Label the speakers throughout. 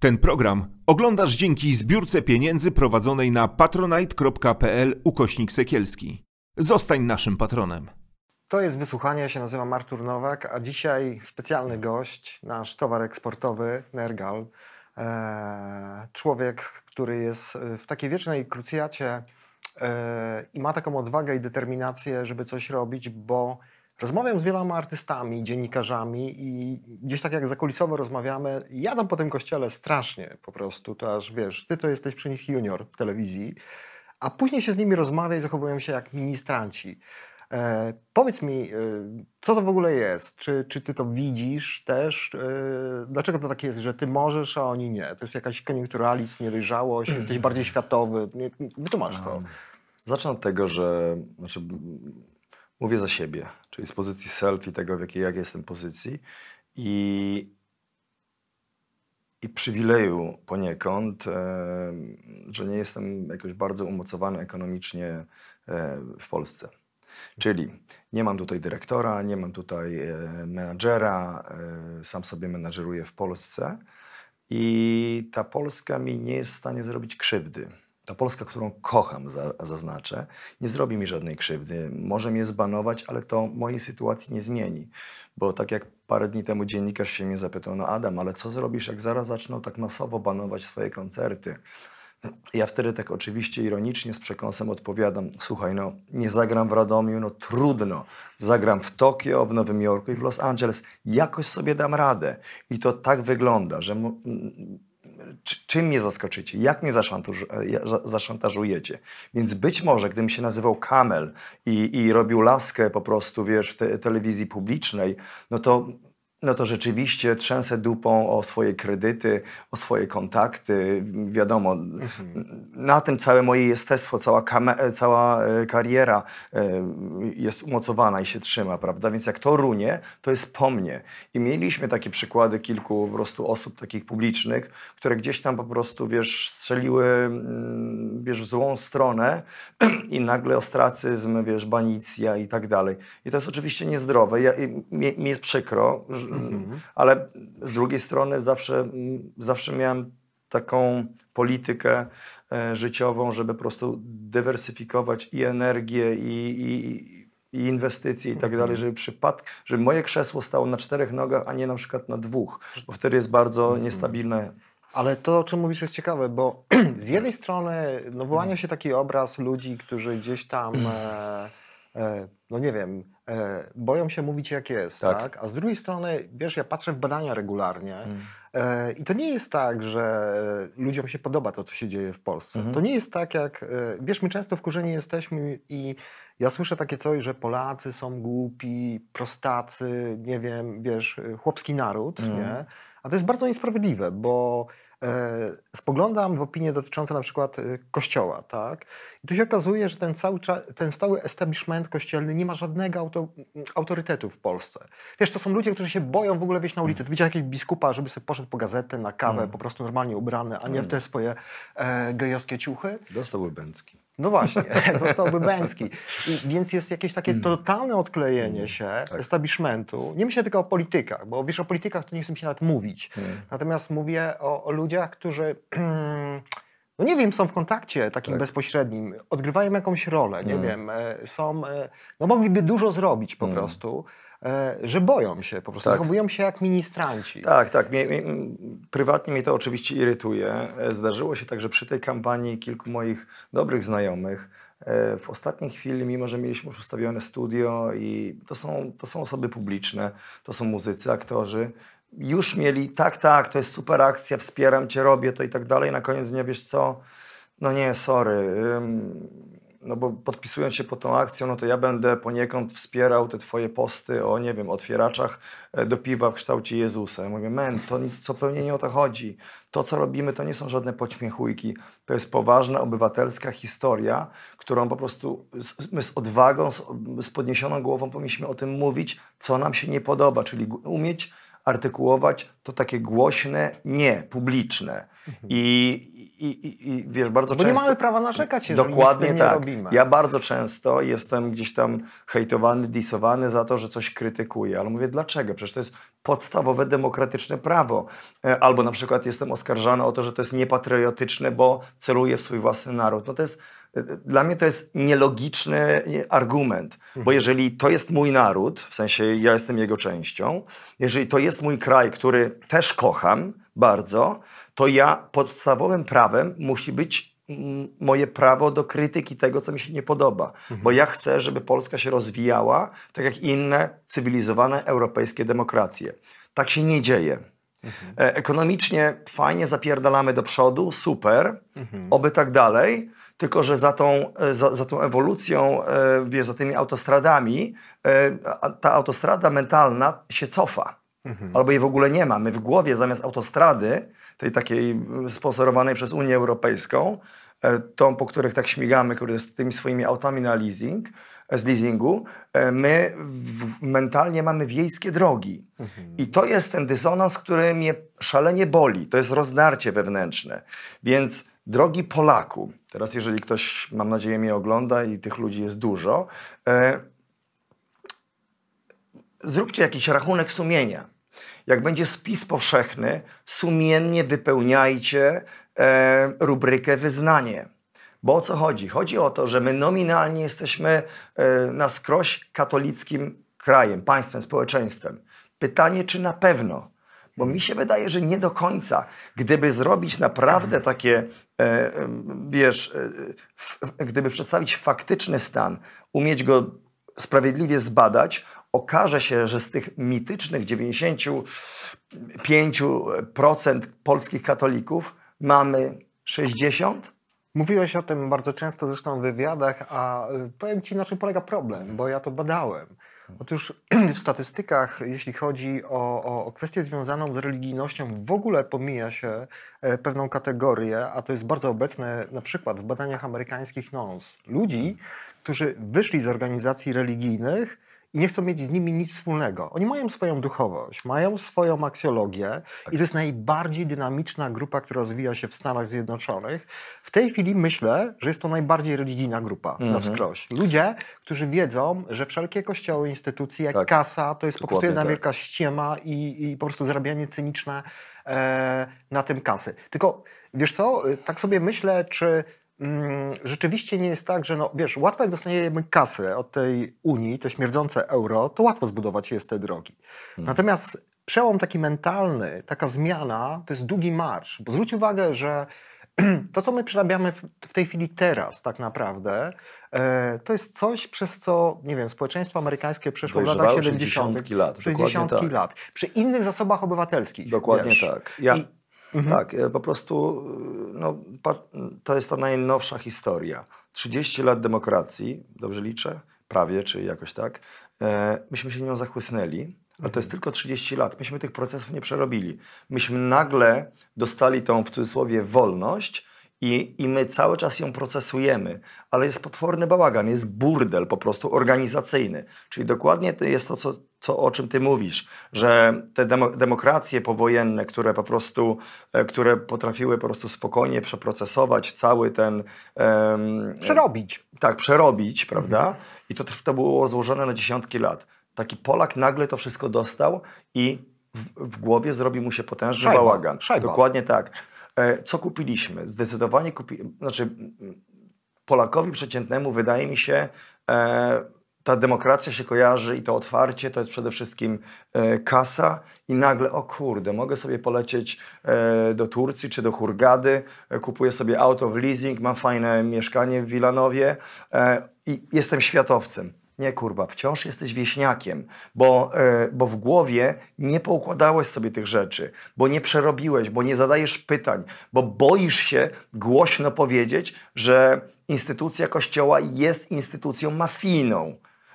Speaker 1: Ten program oglądasz dzięki zbiórce pieniędzy prowadzonej na patronite.pl ukośnik sekielski. Zostań naszym patronem.
Speaker 2: To jest wysłuchanie, ja się nazywam Artur Nowak, a dzisiaj specjalny gość, nasz towar eksportowy Nergal. Eee, człowiek, który jest w takiej wiecznej krucjacie eee, i ma taką odwagę i determinację, żeby coś robić, bo Rozmawiam z wieloma artystami, dziennikarzami i gdzieś tak jak zakulisowo rozmawiamy, jadam po tym kościele strasznie po prostu, to aż wiesz, ty to jesteś przy nich junior w telewizji, a później się z nimi rozmawia i zachowują się jak ministranci. E, powiedz mi, e, co to w ogóle jest? Czy, czy ty to widzisz też? E, dlaczego to tak jest, że ty możesz, a oni nie? To jest jakaś koniunkturalizm, niedojrzałość, jesteś bardziej światowy? Wytłumacz to.
Speaker 3: Zacznę od tego, że znaczy, mówię za siebie, czyli z pozycji self i tego, w jakiej jak jestem pozycji i, i przywileju poniekąd, e, że nie jestem jakoś bardzo umocowany ekonomicznie e, w Polsce. Czyli nie mam tutaj dyrektora, nie mam tutaj e, menadżera, e, sam sobie menadżeruję w Polsce i ta Polska mi nie jest w stanie zrobić krzywdy ta Polska, którą kocham, za, zaznaczę, nie zrobi mi żadnej krzywdy. Może mnie zbanować, ale to mojej sytuacji nie zmieni. Bo tak jak parę dni temu dziennikarz się mnie zapytał, no Adam, ale co zrobisz, jak zaraz zaczną tak masowo banować swoje koncerty? Ja wtedy tak oczywiście ironicznie z przekąsem odpowiadam, słuchaj, no nie zagram w Radomiu, no trudno. Zagram w Tokio, w Nowym Jorku i w Los Angeles. Jakoś sobie dam radę. I to tak wygląda, że czym mnie zaskoczycie, jak mnie e, zaszantażujecie. Więc być może, gdybym się nazywał Kamel i, i robił laskę po prostu, wiesz, w te, telewizji publicznej, no to no to rzeczywiście trzęsę dupą o swoje kredyty, o swoje kontakty. Wiadomo, mhm. na tym całe moje jestestwo, cała, cała e, kariera e, jest umocowana i się trzyma, prawda? Więc jak to runie, to jest po mnie. I mieliśmy takie przykłady kilku po prostu osób takich publicznych, które gdzieś tam po prostu, wiesz, strzeliły, mm, wiesz, w złą stronę i nagle ostracyzm, wiesz, banicja i tak dalej. I to jest oczywiście niezdrowe. Ja, mi, mi jest przykro, Mhm. Ale z drugiej strony zawsze, zawsze miałem taką politykę e, życiową, żeby po prostu dywersyfikować i energię, i, i, i inwestycje i tak dalej, mhm. żeby przypadk, żeby moje krzesło stało na czterech nogach, a nie na przykład na dwóch, bo wtedy jest bardzo mhm. niestabilne.
Speaker 2: Ale to, o czym mówisz, jest ciekawe, bo z jednej strony no, wyłania się taki obraz ludzi, którzy gdzieś tam, e, no nie wiem, E, boją się mówić jak jest, tak. tak. A z drugiej strony, wiesz, ja patrzę w badania regularnie mm. e, i to nie jest tak, że ludziom się podoba to, co się dzieje w Polsce. Mm -hmm. To nie jest tak jak, e, wiesz, my często wkurzeni jesteśmy i ja słyszę takie coś, że Polacy są głupi, prostacy, nie wiem, wiesz, chłopski naród, mm. nie? A to jest bardzo niesprawiedliwe, bo E, spoglądam w opinie dotyczące na przykład e, kościoła, tak? I tu się okazuje, że ten cały, ten stały establishment kościelny nie ma żadnego auto, autorytetu w Polsce. Wiesz, to są ludzie, którzy się boją w ogóle wyjść na ulicę. Ty widziałeś jakiegoś biskupa, żeby sobie poszedł po gazetę, na kawę, mm. po prostu normalnie ubrany, a nie w te swoje e, gejowskie ciuchy?
Speaker 3: Dostał Bęcki.
Speaker 2: No właśnie, dostałby Bęcki. I, więc jest jakieś takie mm. totalne odklejenie mm. się tak. establishmentu. Nie myślę tylko o politykach, bo wiesz, o politykach to nie chcę mi się nawet mówić. Mm. Natomiast mówię o, o ludziach, którzy no nie wiem, są w kontakcie takim tak. bezpośrednim, odgrywają jakąś rolę, nie wiem, e, są, e, no mogliby dużo zrobić po prostu. E, że boją się, po prostu tak. zachowują się jak ministranci.
Speaker 3: Tak, tak. Mnie, mnie, prywatnie mnie to oczywiście irytuje. E, zdarzyło się tak, że przy tej kampanii kilku moich dobrych znajomych e, w ostatniej chwili, mimo że mieliśmy już ustawione studio i to są, to są osoby publiczne, to są muzycy, aktorzy, już mieli tak, tak, to jest super akcja, wspieram cię, robię to i tak dalej. Na koniec dnia wiesz co? No nie, sorry no bo podpisując się pod tą akcją, no to ja będę poniekąd wspierał te twoje posty o, nie wiem, otwieraczach e, do piwa w kształcie Jezusa. Ja mówię, men, to zupełnie nie o to chodzi. To, co robimy, to nie są żadne pośmiechujki. To jest poważna, obywatelska historia, którą po prostu my z odwagą, z podniesioną głową powinniśmy o tym mówić, co nam się nie podoba, czyli umieć artykułować to takie głośne nie, publiczne. I, i, i, i wiesz, bardzo
Speaker 2: Bo
Speaker 3: często...
Speaker 2: nie mamy prawa narzekać, jeżeli
Speaker 3: Dokładnie
Speaker 2: nic
Speaker 3: tak.
Speaker 2: nie robimy.
Speaker 3: Ja bardzo często jestem gdzieś tam hejtowany, disowany za to, że coś krytykuję, ale mówię, dlaczego? Przecież to jest podstawowe demokratyczne prawo. E, Albo na przykład jestem oskarżany o to, że to jest niepatriotyczne, bo celuję w swój własny naród. No to jest, dla mnie to jest nielogiczny argument, bo jeżeli to jest mój naród, w sensie ja jestem jego częścią, jeżeli to jest mój kraj, który też kocham bardzo, to ja podstawowym prawem musi być mm, moje prawo do krytyki tego, co mi się nie podoba. Bo ja chcę, żeby Polska się rozwijała tak jak inne cywilizowane europejskie demokracje. Tak się nie dzieje. E, Ekonomicznie fajnie zapierdalamy do przodu, super, oby tak dalej. Tylko, że za tą, e, za, za tą ewolucją, e, wiesz, za tymi autostradami, e, ta autostrada mentalna się cofa. Albo jej w ogóle nie ma. My w głowie zamiast autostrady, tej takiej sponsorowanej przez Unię Europejską, tą, po których tak śmigamy, który z tymi swoimi autami na leasing, z leasingu, my w, mentalnie mamy wiejskie drogi. I to jest ten dysonans, który mnie szalenie boli. To jest rozdarcie wewnętrzne. Więc drogi Polaku, teraz jeżeli ktoś, mam nadzieję, mnie ogląda i tych ludzi jest dużo, e, zróbcie jakiś rachunek sumienia. Jak będzie spis powszechny, sumiennie wypełniajcie e, rubrykę wyznanie. Bo o co chodzi? Chodzi o to, że my nominalnie jesteśmy e, na skroś katolickim krajem, państwem, społeczeństwem. Pytanie, czy na pewno? Bo mi się wydaje, że nie do końca. Gdyby zrobić naprawdę takie, wiesz, e, gdyby przedstawić faktyczny stan, umieć go sprawiedliwie zbadać, okaże się, że z tych mitycznych 95% polskich katolików mamy 60?
Speaker 2: Mówiłeś o tym bardzo często zresztą w wywiadach, a y, powiem Ci, na czym polega problem, bo ja to badałem. Otóż w statystykach, jeśli chodzi o, o, o kwestię związaną z religijnością, w ogóle pomija się e, pewną kategorię, a to jest bardzo obecne na przykład w badaniach amerykańskich NONS. Ludzi, którzy wyszli z organizacji religijnych i nie chcą mieć z nimi nic wspólnego. Oni mają swoją duchowość, mają swoją aksjologię i to jest najbardziej dynamiczna grupa, która rozwija się w Stanach Zjednoczonych. W tej chwili myślę, że jest to najbardziej religijna grupa na
Speaker 3: Mhm.
Speaker 2: wskroś. Ludzie, którzy wiedzą, że wszelkie kościoły, instytucje, jak
Speaker 3: Tak.
Speaker 2: kasa, to jest po prostu
Speaker 3: Dokładnie
Speaker 2: jedna
Speaker 3: tak.
Speaker 2: wielka ściema i, i po prostu zarabianie cyniczne e, na tym kasy. Tylko wiesz co, tak sobie myślę, czy rzeczywiście nie jest tak, że no, wiesz, łatwo jak dostaniemy kasę od tej Unii, te śmierdzące euro, to łatwo zbudować jest te drogi.
Speaker 3: Hmm.
Speaker 2: Natomiast przełom taki mentalny, taka zmiana, to jest długi marsz. Bo zwróć uwagę, że to, co my przerabiamy w, tej chwili teraz tak naprawdę, e, to jest coś, przez co, nie wiem, społeczeństwo amerykańskie przeszło w latach
Speaker 3: Dojrzewało
Speaker 2: 70.
Speaker 3: 60 lat, dokładnie
Speaker 2: 60
Speaker 3: tak.
Speaker 2: lat. Przy innych zasobach obywatelskich.
Speaker 3: Dokładnie
Speaker 2: wiesz.
Speaker 3: tak. Ja,
Speaker 2: I, mhm.
Speaker 3: Tak, e, po prostu e, no, to jest ta najnowsza historia. 30 lat demokracji, dobrze liczę? Prawie, czy jakoś tak. E, myśmy się nią zachłysnęli, ale to jest tylko 30 lat. Myśmy tych procesów nie przerobili. Myśmy nagle dostali tą w cudzysłowie wolność i, i my cały czas ją procesujemy, ale jest potworny bałagan, jest burdel po prostu organizacyjny. Czyli dokładnie to jest to, co, co, o czym ty mówisz, że te demo, demokracje powojenne, które po prostu, e, które potrafiły po prostu spokojnie przeprocesować cały ten... em,
Speaker 2: Przerobić.
Speaker 3: tak, przerobić, prawda? I to, to było złożone na dziesiątki lat. Taki Polak nagle to wszystko dostał i w, w głowie zrobi mu się potężny
Speaker 2: Szajba,
Speaker 3: bałagan.
Speaker 2: szajba.
Speaker 3: Dokładnie tak. E, co kupiliśmy? Zdecydowanie kupi... Znaczy, Polakowi przeciętnemu wydaje mi się, e, ta demokracja się kojarzy i to otwarcie to jest przede wszystkim e, kasa i nagle, o kurde, mogę sobie polecieć do Turcji czy do Hurgady, kupuję sobie auto w leasing, mam fajne mieszkanie w Wilanowie i jestem światowcem. Nie kurwa, wciąż jesteś wieśniakiem, bo, e, bo w głowie nie poukładałeś sobie tych rzeczy, bo nie przerobiłeś, bo nie zadajesz pytań, bo boisz się głośno powiedzieć, że instytucja kościoła jest instytucją mafijną.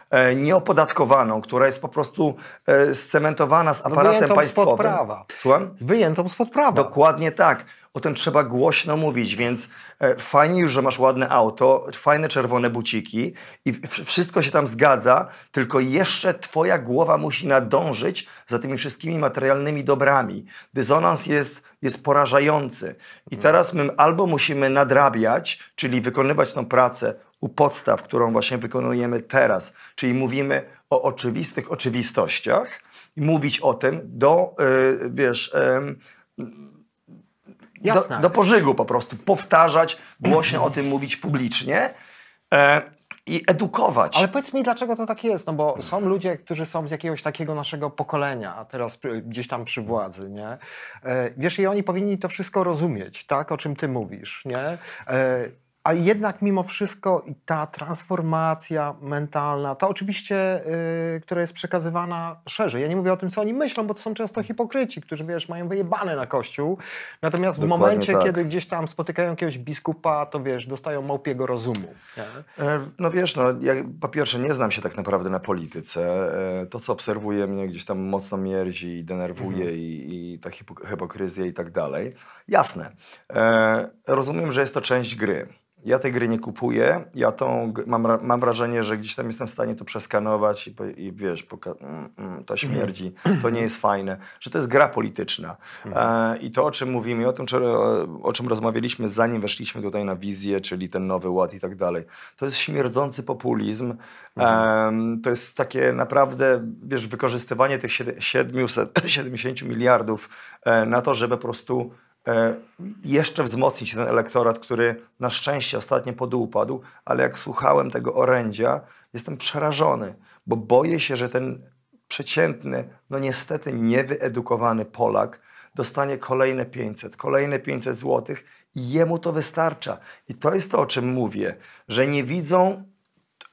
Speaker 3: e, nieopodatkowaną, która jest po prostu e, scementowana z
Speaker 2: No
Speaker 3: aparatem
Speaker 2: wyjętą spod
Speaker 3: państwowym.
Speaker 2: prawa.
Speaker 3: Słucham?
Speaker 2: Wyjętą spod prawa.
Speaker 3: Dokładnie tak. O tym trzeba głośno mówić, więc e, fajnie już, że masz ładne auto, fajne czerwone buciki i wszystko się tam zgadza, tylko jeszcze twoja głowa musi nadążyć za tymi wszystkimi materialnymi dobrami. Dysonans jest, jest porażający. I teraz my albo musimy nadrabiać, czyli wykonywać tą pracę u podstaw, którą właśnie wykonujemy teraz, czyli mówimy o oczywistych oczywistościach i mówić o tym do, y, wiesz... em,
Speaker 2: Jasne.
Speaker 3: do, do pożygu po prostu. Powtarzać, głośno o tym mówić publicznie e, i edukować.
Speaker 2: Ale powiedz mi, dlaczego to tak jest? No bo są ludzie, którzy są z jakiegoś takiego naszego pokolenia, a teraz gdzieś tam przy władzy, nie? E, Wiesz, i oni powinni to wszystko rozumieć, tak? O czym ty mówisz, nie? A jednak mimo wszystko i ta transformacja mentalna, ta oczywiście, y, która jest przekazywana szerzej. Ja nie mówię o tym, co oni myślą, bo to są często hipokryci, którzy, wiesz, mają wyjebane na kościół. Natomiast w
Speaker 3: Dokładnie
Speaker 2: momencie,
Speaker 3: tak.
Speaker 2: kiedy gdzieś tam spotykają jakiegoś biskupa, to wiesz, dostają małpiego rozumu.
Speaker 3: E, No wiesz, no, ja po pierwsze nie znam się tak naprawdę na polityce. E, To, co obserwuję, mnie gdzieś tam mocno mierzi i denerwuje i, ta hipo- hipokryzja i tak dalej. Jasne. E, rozumiem, że jest to część gry. Ja tej gry nie kupuję. Ja tą, mam, mam wrażenie, że gdzieś tam jestem w stanie to przeskanować i, i wiesz, poka- mm, mm, to śmierdzi, to nie jest fajne, że to jest gra polityczna. E, I to, o czym mówimy, o tym, czy, o, o czym rozmawialiśmy, zanim weszliśmy tutaj na wizję, czyli ten nowy ład i tak dalej, to jest śmierdzący populizm. Em, to jest takie naprawdę, wiesz, wykorzystywanie tych siedem- 770 miliardów e, na to, żeby po prostu e, jeszcze wzmocnić ten elektorat, który na szczęście ostatnio podupadł, ale jak słuchałem tego orędzia, jestem przerażony, bo boję się, że ten przeciętny, no niestety niewyedukowany Polak dostanie kolejne 500, kolejne 500 złotych i jemu to wystarcza. I to jest to, o czym mówię, że nie widzą,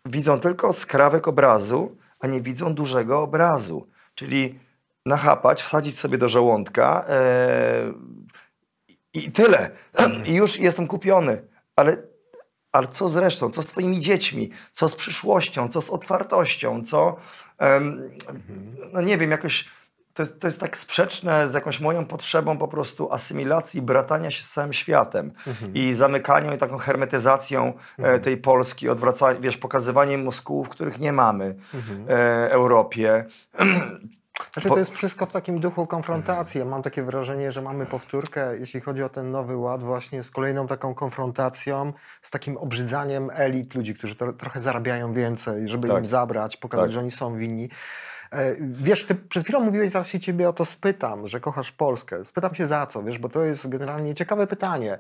Speaker 3: widzą tylko skrawek obrazu, a nie widzą dużego obrazu. Czyli nachapać, wsadzić sobie do żołądka, e, i tyle. I już jestem kupiony. Ale, ale co z resztą? Co z twoimi dziećmi? Co z przyszłością? Co z otwartością? Co... em, no nie wiem, jakoś... To jest, to jest tak sprzeczne z jakąś moją potrzebą po prostu asymilacji, bratania się z całym światem i zamykaniu i taką hermetyzacją e, tej Polski, odwracanie, wiesz, pokazywaniem mózgów, których nie mamy e, Europie.
Speaker 2: Znaczy to jest wszystko w takim duchu konfrontacji. Ja mam takie wrażenie, że mamy powtórkę, jeśli chodzi o ten nowy ład, właśnie z kolejną taką konfrontacją, z takim obrzydzaniem elit, ludzi, którzy to, trochę zarabiają więcej, żeby
Speaker 3: Tak.
Speaker 2: im zabrać, pokazać,
Speaker 3: Tak.
Speaker 2: że oni są winni. E, Wiesz, ty przed chwilą mówiłeś, zaraz się ciebie o to spytam, że kochasz Polskę. Spytam się za co, wiesz, bo to jest generalnie ciekawe pytanie.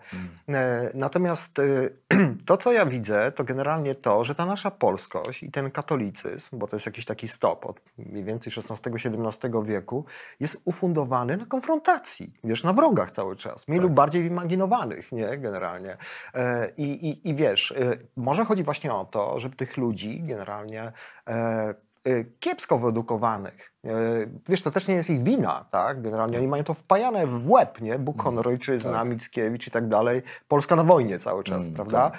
Speaker 2: E, Natomiast e, to, co ja widzę, to generalnie to, że ta nasza polskość i ten katolicyzm, bo to jest jakiś taki stop od mniej więcej XVI-XVII wieku, jest ufundowany na konfrontacji, wiesz, na wrogach cały czas, mniej lub bardziej imaginowanych, nie, generalnie. I, i, i wiesz, może chodzi właśnie o to, żeby tych ludzi generalnie kiepsko wyedukowanych. E, Wiesz, to też nie jest ich wina, tak? Generalnie oni mają to wpajane w łeb, nie? Bóg, honor, ojczyzna, Mickiewicz i tak dalej. Polska na wojnie cały czas,
Speaker 3: Mm,
Speaker 2: prawda?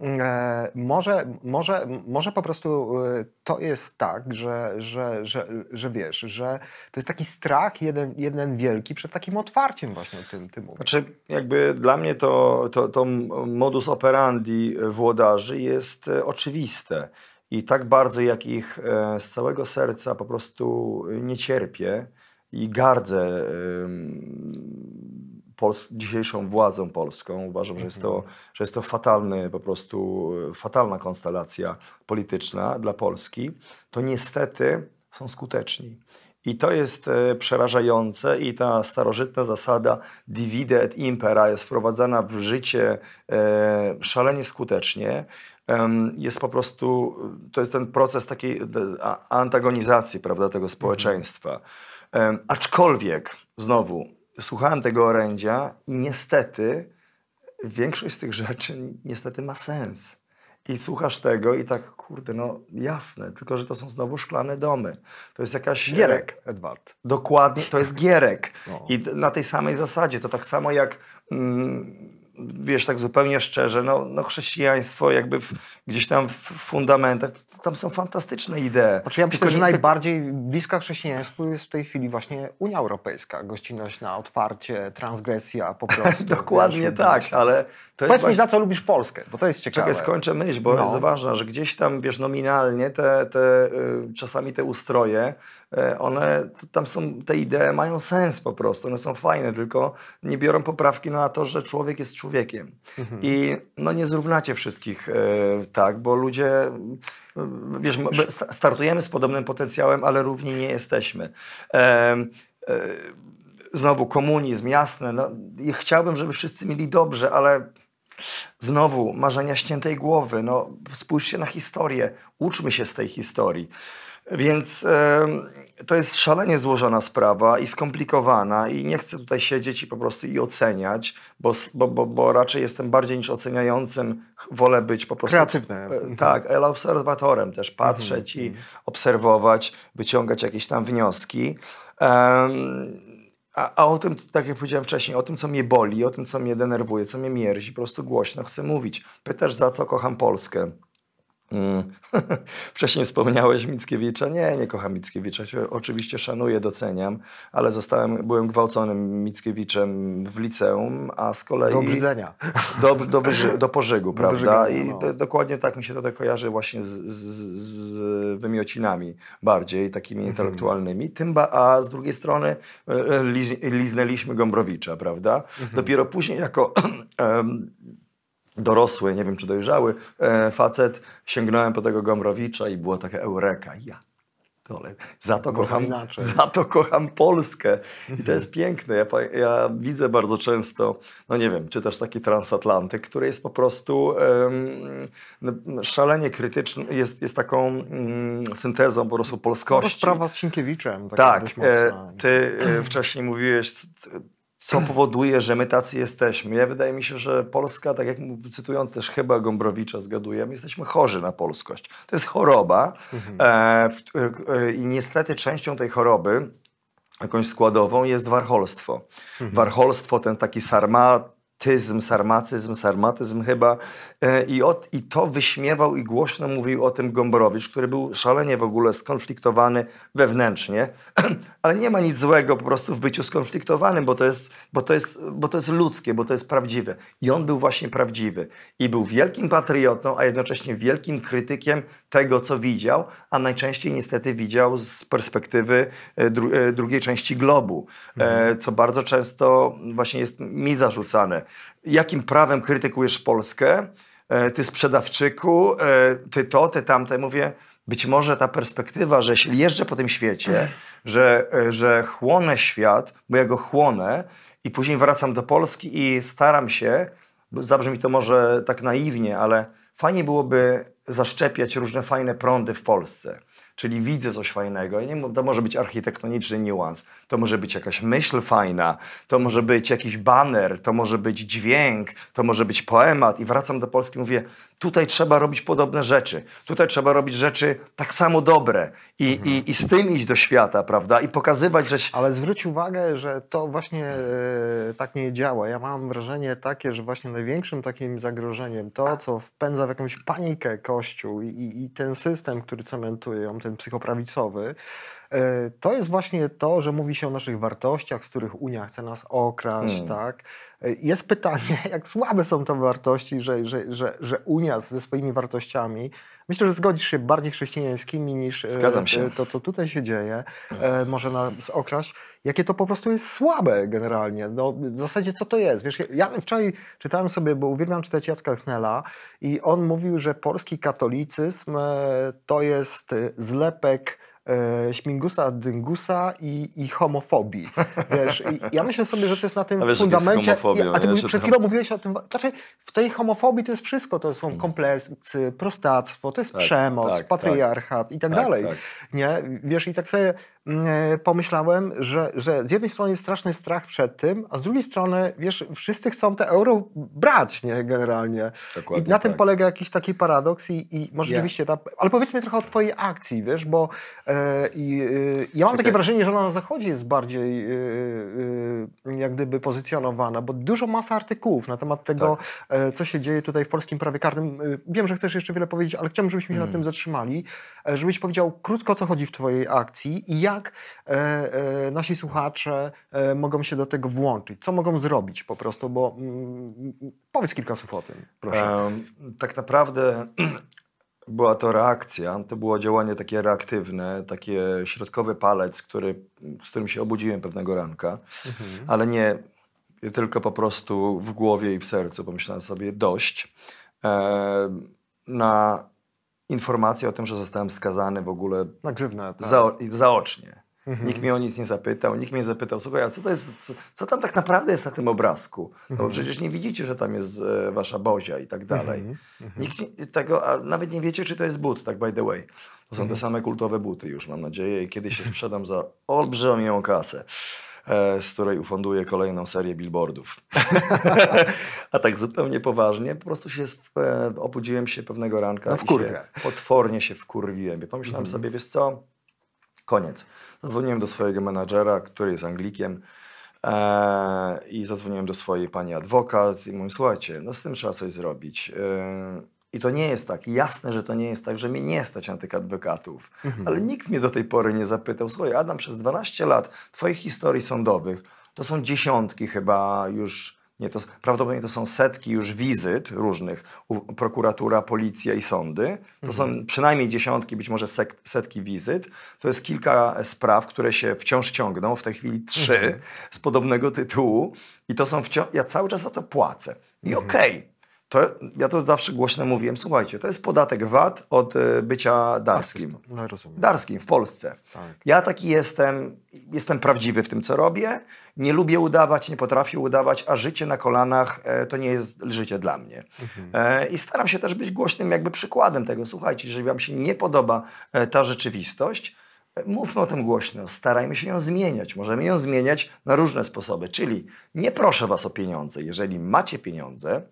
Speaker 2: E, może, może, może po prostu e, to jest tak, że, że, że, że wiesz, że to jest taki strach jeden, jeden wielki przed takim otwarciem właśnie tym, tym mówię.
Speaker 3: Znaczy, jakby dla mnie to, to, to modus operandi włodarzy jest oczywiste. I tak bardzo, jak ich e, z całego serca po prostu nie cierpię i gardzę pols- dzisiejszą władzą polską. Uważam, że jest, to, że jest to fatalny, po prostu fatalna konstelacja polityczna dla Polski. To niestety są skuteczni. I to jest e, przerażające i ta starożytna zasada divide et impera jest wprowadzana w życie e, szalenie skutecznie. Jest po prostu, to jest ten proces takiej antagonizacji prawda, tego społeczeństwa. Em, Aczkolwiek, znowu, słuchałem tego orędzia i niestety większość z tych rzeczy niestety ma sens. I słuchasz tego i tak, kurde, no jasne, tylko że to są znowu szklane domy. To jest jakaś... e,
Speaker 2: Gierek, Edward.
Speaker 3: Dokładnie, to jest gierek.
Speaker 2: No.
Speaker 3: I na tej samej zasadzie, to tak samo jak mm, wiesz, tak zupełnie szczerze, no, no chrześcijaństwo jakby w, gdzieś tam w fundamentach, to, tam są fantastyczne idee.
Speaker 2: Znaczy ja myślę,
Speaker 3: Tylko
Speaker 2: że najbardziej bliska chrześcijaństwu jest w tej chwili właśnie Unia Europejska. Gościnność na otwarcie, transgresja po prostu.
Speaker 3: Dokładnie
Speaker 2: wiesz,
Speaker 3: tak, ale
Speaker 2: Powiedz mi,
Speaker 3: właśnie-
Speaker 2: za co lubisz Polskę, bo to jest ciekawe.
Speaker 3: Czekaj, skończę myśl, bo
Speaker 2: No.
Speaker 3: jest ważna, że gdzieś tam, wiesz, nominalnie te, te y, czasami te ustroje, y, one, tam są, te idee mają sens po prostu, one są fajne, tylko nie biorą poprawki na to, że człowiek jest człowiekiem.
Speaker 2: Mhm.
Speaker 3: I no nie zrównacie wszystkich y, tak, bo ludzie, wiesz, startujemy z podobnym potencjałem, ale równi nie jesteśmy. Znowu komunizm, jasne. No, chciałbym, żeby wszyscy mieli dobrze, ale Znowu marzenia ściętej głowy. No, spójrzcie na historię, uczmy się z tej historii. Więc em, to jest szalenie złożona sprawa i skomplikowana, i nie chcę tutaj siedzieć i po prostu i oceniać, bo, bo, bo, raczej jestem bardziej niż oceniającym, wolę być po prostu.
Speaker 2: Kreatywny.
Speaker 3: e,
Speaker 2: Mhm.
Speaker 3: Tak, ale obserwatorem też, patrzeć i obserwować, wyciągać jakieś tam wnioski. A, a o tym, tak jak powiedziałem wcześniej, o tym, co mnie boli, o tym, co mnie denerwuje, co mnie mierzi, po prostu głośno chcę mówić. Pytasz, za co kocham Polskę? Mm. Wcześniej wspomniałeś Mickiewicza. Nie, nie kocham Mickiewicza. Oczywiście szanuję, doceniam, ale zostałem, byłem gwałconym Mickiewiczem w liceum, a z kolei...
Speaker 2: Do obrzydzenia.
Speaker 3: Do, do, wyży, do pożygu, prawda?
Speaker 2: wyżygania,
Speaker 3: I
Speaker 2: no.
Speaker 3: do, dokładnie tak mi się to kojarzy właśnie z, z, z wymiocinami bardziej takimi
Speaker 2: Mhm.
Speaker 3: intelektualnymi. Tym ba, a z drugiej strony e, liz, liznęliśmy Gombrowicza, prawda?
Speaker 2: Mhm.
Speaker 3: Dopiero później jako dorosły, nie wiem czy dojrzały e, facet, sięgnąłem po tego Gombrowicza i była taka eureka. Ja dole. Za to, kocham,
Speaker 2: inaczej.
Speaker 3: za to kocham Polskę. I to jest piękne. Ja, ja widzę bardzo często, no nie wiem, czy też taki transatlantyk, który jest po prostu no, szalenie krytyczny, jest, jest taką mm, syntezą po prostu
Speaker 2: To
Speaker 3: polskości.
Speaker 2: sprawa z Sienkiewiczem.
Speaker 3: Tak,
Speaker 2: dość
Speaker 3: e, ty e, wcześniej mówiłeś, co powoduje, że my tacy jesteśmy. Ja wydaje mi się, że Polska, tak jak cytując też chyba Gombrowicza, zgaduję, my jesteśmy chorzy na polskość. To jest choroba e, w, e, i niestety częścią tej choroby jakąś składową jest warcholstwo. Warcholstwo, ten taki sarmatyzm, sarmacyzm, sarmatyzm chyba. E, I, od, I to wyśmiewał i głośno mówił o tym Gombrowicz, który był szalenie w ogóle skonfliktowany wewnętrznie, ale nie ma nic złego po prostu w byciu skonfliktowanym, bo to, jest, bo, to jest, bo to jest ludzkie, bo to jest prawdziwe. I on był właśnie prawdziwy. I był wielkim patriotą, a jednocześnie wielkim krytykiem tego, co widział, a najczęściej niestety widział z perspektywy e, dru, e, drugiej części globu, e, co bardzo często właśnie jest mi zarzucane. Jakim prawem krytykujesz Polskę? E, ty sprzedawczyku, e, ty to, ty tamte. Mówię, być może ta perspektywa, że jeśli jeżdżę po tym świecie, że, e, że chłonę świat, bo ja go chłonę i później wracam do Polski i staram się, bo zabrzmi to może tak naiwnie, ale fajnie byłoby zaszczepiać różne fajne prądy w Polsce. Czyli widzę coś fajnego. I nie, to może być architektoniczny niuans, to może być jakaś myśl fajna, to może być jakiś baner, to może być dźwięk, to może być poemat. I wracam do Polski i mówię, tutaj trzeba robić podobne rzeczy. Tutaj trzeba robić rzeczy tak samo dobre. I, i, i z tym iść do świata, prawda? I pokazywać, że...
Speaker 2: Ale zwróć uwagę, że to właśnie e, tak nie działa. Ja mam wrażenie takie, że właśnie największym takim zagrożeniem, to co wpędza w jakąś panikę Kościół i, i, ten system, który cementuje ją, ten psychoprawicowy, to jest właśnie to, że mówi się o naszych wartościach, z których Unia chce nas okraść,
Speaker 3: Hmm.
Speaker 2: tak? E, Jest pytanie, jak słabe są te wartości, że, że, że, że Unia ze swoimi wartościami, myślę, że zgodzisz się, bardziej chrześcijańskimi niż e,
Speaker 3: Zgadzam się.
Speaker 2: e, to, co tutaj się dzieje, e, może nas okraść, jakie to po prostu jest słabe generalnie. No, w zasadzie co to jest? Wiesz, ja wczoraj czytałem sobie, bo uwielbiam czytać Jacka Knela i on mówił, że polski katolicyzm e, to jest e, zlepek e, śmigusa, dyngusa i, i homofobii. Wiesz, i ja myślę sobie, że to jest na tym
Speaker 3: A wiesz,
Speaker 2: fundamencie. a ty
Speaker 3: nie?
Speaker 2: przed
Speaker 3: tam-
Speaker 2: chwilą mówiłeś o tym. Znaczy, w tej homofobii to jest wszystko. To są kompleksy, prostactwo, to jest.
Speaker 3: Tak,
Speaker 2: przemoc,
Speaker 3: tak, tak.
Speaker 2: patriarchat i tak,
Speaker 3: Tak,
Speaker 2: dalej.
Speaker 3: tak.
Speaker 2: Nie? Wiesz, i tak sobie mm, pomyślałem, że, że z jednej strony jest straszny strach przed tym, a z drugiej strony, wiesz, wszyscy chcą te euro brać, nie, generalnie.
Speaker 3: Dokładnie
Speaker 2: I na tym
Speaker 3: tak.
Speaker 2: polega jakiś taki paradoks i, i może
Speaker 3: Ja-
Speaker 2: rzeczywiście, ta, ale powiedzmy trochę o twojej akcji, wiesz, bo e, E, I e, ja mam takie wrażenie, że na zachodzie jest bardziej e, e, jak gdyby pozycjonowana, bo dużo masa artykułów na temat tego, e, co się dzieje tutaj w polskim prawie karnym. E, Wiem, że chcesz jeszcze wiele powiedzieć, ale chciałbym, żebyśmy się
Speaker 3: Mm.
Speaker 2: na tym zatrzymali, e, żebyś powiedział krótko, co chodzi w twojej akcji i jak e, e, nasi słuchacze e, mogą się do tego włączyć, co mogą zrobić po prostu, bo mm, powiedz kilka słów o tym, proszę.
Speaker 3: Tak naprawdę była to reakcja, to było działanie takie reaktywne, takie środkowy palec, który, z którym się obudziłem pewnego ranka,
Speaker 2: Mhm.
Speaker 3: ale nie tylko po prostu w głowie i w sercu. Pomyślałem sobie dość em, na informację o tym, że zostałem skazany w ogóle
Speaker 2: Na grzywnę. tak.
Speaker 3: Zao, zaocznie.
Speaker 2: Mhm.
Speaker 3: Nikt mnie o nic nie zapytał, nikt mnie nie zapytał, słuchaj, a co to jest, co, co tam tak naprawdę jest na tym obrazku? No
Speaker 2: Mhm.
Speaker 3: bo przecież nie widzicie, że tam jest e, wasza bozia i tak dalej.
Speaker 2: Mhm.
Speaker 3: Nikt nie- tego, a nawet nie wiecie, czy to jest but, tak by the way. To są
Speaker 2: Mhm.
Speaker 3: te same kultowe buty już, mam nadzieję, i kiedyś się sprzedam za olbrzymią kasę, z której ufunduję kolejną serię billboardów. a tak zupełnie poważnie, po prostu się e, obudziłem się pewnego ranka
Speaker 2: No w kurwie.
Speaker 3: potwornie się wkurwiłem. Pomyślałem
Speaker 2: Mhm.
Speaker 3: sobie, wiesz co, koniec. Zadzwoniłem do swojego menadżera, który jest Anglikiem, e, i zadzwoniłem do swojej pani adwokat i mówię, słuchajcie, no z tym trzeba coś zrobić. E, I to nie jest tak, jasne, że to nie jest tak, że mnie nie stać na tych adwokatów,
Speaker 2: Mhm.
Speaker 3: ale nikt mnie do tej pory nie zapytał, słuchaj Adam, przez 12 lat twoich historii sądowych, to są dziesiątki chyba już, nie, to, prawdopodobnie to są setki już wizyt różnych, u, prokuratura, policja i sądy, to są przynajmniej dziesiątki, być może sek, setki wizyt, to jest kilka spraw, które się wciąż ciągną, w tej chwili trzy z podobnego tytułu. I to są wciąż, ja cały czas za to płacę. I okej, to ja to zawsze głośno mówiłem, słuchajcie, to jest podatek VAT od e, bycia darskim.
Speaker 2: No rozumiem.
Speaker 3: Darskim w Polsce.
Speaker 2: Tak.
Speaker 3: Ja taki jestem, jestem prawdziwy w tym, co robię. Nie lubię udawać, nie potrafię udawać, a życie na kolanach e, to nie jest życie dla mnie. E, I staram się też być głośnym jakby przykładem tego. Słuchajcie, jeżeli wam się nie podoba e, ta rzeczywistość, e, mówmy o tym głośno, starajmy się ją zmieniać. Możemy ją zmieniać na różne sposoby, czyli nie proszę was o pieniądze. Jeżeli macie pieniądze,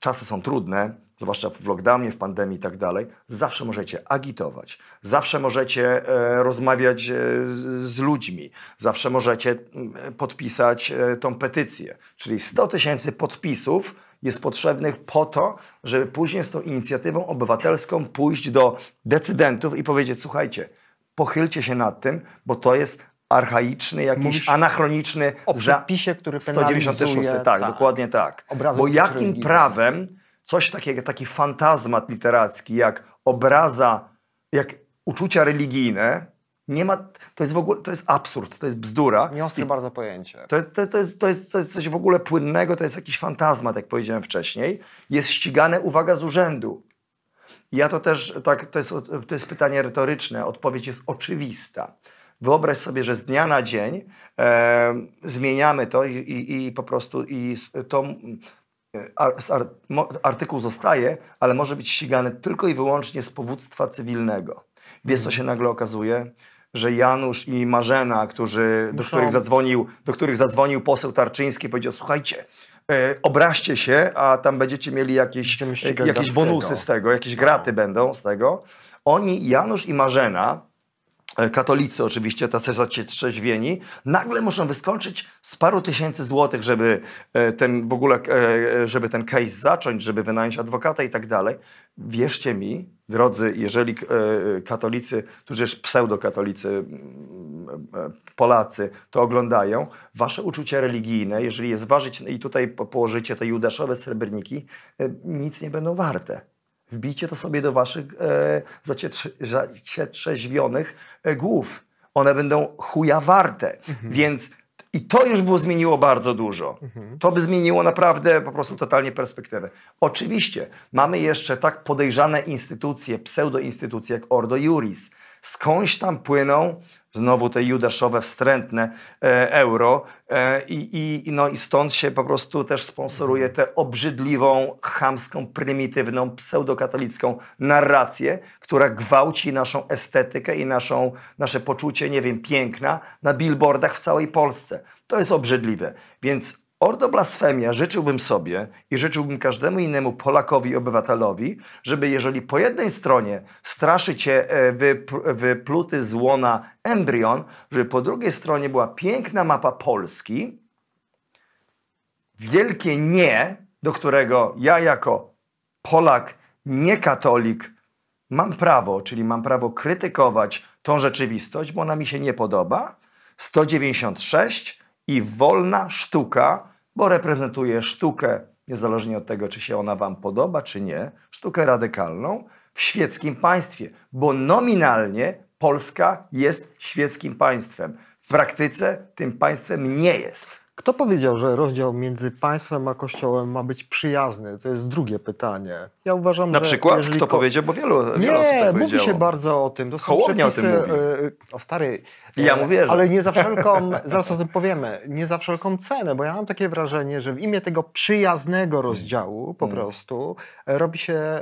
Speaker 3: czasy są trudne, zwłaszcza w lockdownie, w pandemii i tak dalej, zawsze możecie agitować, zawsze możecie e, rozmawiać e, z, ludźmi, zawsze możecie mm, podpisać e, tą petycję. Czyli 100 tysięcy podpisów jest potrzebnych po to, żeby później z tą inicjatywą obywatelską pójść do decydentów i powiedzieć, słuchajcie, pochylcie się nad tym, bo to jest archaiczny, jakiś
Speaker 2: Mówisz
Speaker 3: anachroniczny
Speaker 2: o przepisie, który
Speaker 3: 196,
Speaker 2: penalizuje,
Speaker 3: tak,
Speaker 2: tak.
Speaker 3: dokładnie tak. Bo jakim prawem coś takiego, taki fantazmat literacki, jak obraza, jak uczucia religijne, nie ma, to jest w ogóle, to jest absurd, to jest bzdura.
Speaker 2: Nieostre
Speaker 3: I
Speaker 2: bardzo pojęcie.
Speaker 3: to, to, to, jest, to, jest, to jest coś w ogóle płynnego, to jest jakiś fantazmat, jak powiedziałem wcześniej. Jest ścigane, uwaga, z urzędu. Ja to też, tak, to jest, to jest pytanie retoryczne, odpowiedź jest oczywista. Wyobraź sobie, że z dnia na dzień e, zmieniamy to i, i, i po prostu i to mm, ar, ar, artykuł zostaje, ale może być ścigany tylko i wyłącznie z powództwa cywilnego. Wiesz, co się nagle okazuje? Że Janusz i Marzena, którzy, do, których zadzwonił, do których zadzwonił poseł Tarczyński, powiedział: Słuchajcie, e, obraźcie się, a tam będziecie mieli jakieś, e, jakieś bonusy z tego, jakieś graty będą z tego. Oni, Janusz i Marzena, e, katolicy oczywiście, tacy trzeźwieni, nagle muszą wyskoczyć z paru tysięcy złotych, żeby e, ten w ogóle, e, żeby ten case zacząć, żeby wynająć adwokata i tak dalej. Wierzcie mi, drodzy, jeżeli e, katolicy, tudzież pseudokatolicy, mm, e, Polacy to oglądają, wasze uczucia religijne, jeżeli je zważyć i tutaj po- położycie te judaszowe srebrniki, e, nic nie będą warte. Wbijcie to sobie do waszych e, zacietrze- zacietrzeźwionych e, głów. One będą chuja warte. Więc i to już było zmieniło bardzo dużo. To by zmieniło naprawdę po prostu totalnie perspektywę. Oczywiście mamy jeszcze tak podejrzane instytucje, pseudoinstytucje jak Ordo Juris. Skądś tam płyną znowu te judaszowe, wstrętne e, euro e, i, no, i stąd się po prostu też sponsoruje tę obrzydliwą, chamską, prymitywną, pseudokatolicką narrację, która gwałci naszą estetykę i naszą, nasze poczucie, nie wiem, piękna na billboardach w całej Polsce. To jest obrzydliwe. Więc Ordo blasfemia życzyłbym sobie i życzyłbym każdemu innemu Polakowi obywatelowi, żeby jeżeli po jednej stronie straszy cię e, wypluty z łona embrion, żeby po drugiej stronie była piękna mapa Polski, wielkie nie, do którego ja jako Polak, nie katolik, mam prawo, czyli mam prawo krytykować tą rzeczywistość, bo ona mi się nie podoba. 196 i wolna sztuka, bo reprezentuje sztukę, niezależnie od tego, czy się ona Wam podoba, czy nie, sztukę radykalną w świeckim państwie, bo nominalnie Polska jest świeckim państwem. W praktyce tym państwem nie jest.
Speaker 2: Kto powiedział, że rozdział między państwem a kościołem ma być przyjazny? To jest drugie pytanie. Ja uważam,
Speaker 3: Na
Speaker 2: że
Speaker 3: przykład, kto
Speaker 2: ko-
Speaker 3: powiedział, bo wielu, wielu
Speaker 2: Nie,
Speaker 3: osób tak
Speaker 2: mówi się bardzo o tym. To
Speaker 3: Hołownia o tym mówi.
Speaker 2: e, O stary.
Speaker 3: I ja
Speaker 2: e,
Speaker 3: mu wierzę.
Speaker 2: Ale nie za wszelką, zaraz o tym powiemy, nie za wszelką cenę, bo ja mam takie wrażenie, że w imię tego przyjaznego rozdziału po
Speaker 3: Mm.
Speaker 2: prostu e, robi się e,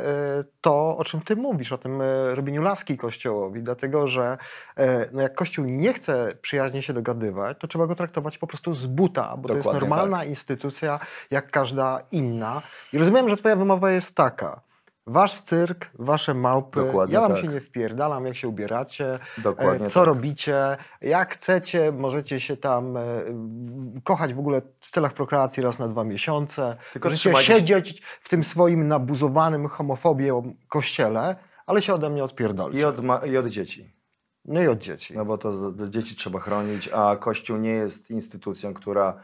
Speaker 2: to, o czym ty mówisz, o tym e, robieniu laski Kościołowi, dlatego że e, no jak Kościół nie chce przyjaźnie się dogadywać, to trzeba go traktować po prostu z buta, bo to jest
Speaker 3: Dokładnie
Speaker 2: normalna instytucja jak każda inna. I rozumiem, że twoja wymowa jest taka. Wasz cyrk, wasze małpy,
Speaker 3: Dokładnie
Speaker 2: ja wam
Speaker 3: tak.
Speaker 2: się nie wpierdalam, jak się ubieracie,
Speaker 3: Dokładnie
Speaker 2: e, co
Speaker 3: tak.
Speaker 2: robicie, jak chcecie, możecie się tam e, kochać w ogóle w celach prokreacji raz na dwa miesiące,
Speaker 3: Tylko
Speaker 2: możecie
Speaker 3: trzymajcie
Speaker 2: siedzieć w tym swoim nabuzowanym homofobią kościele, ale się ode mnie odpierdolicie.
Speaker 3: I od, I od dzieci.
Speaker 2: No i od dzieci.
Speaker 3: No bo to dzieci trzeba chronić, a Kościół nie jest instytucją, która,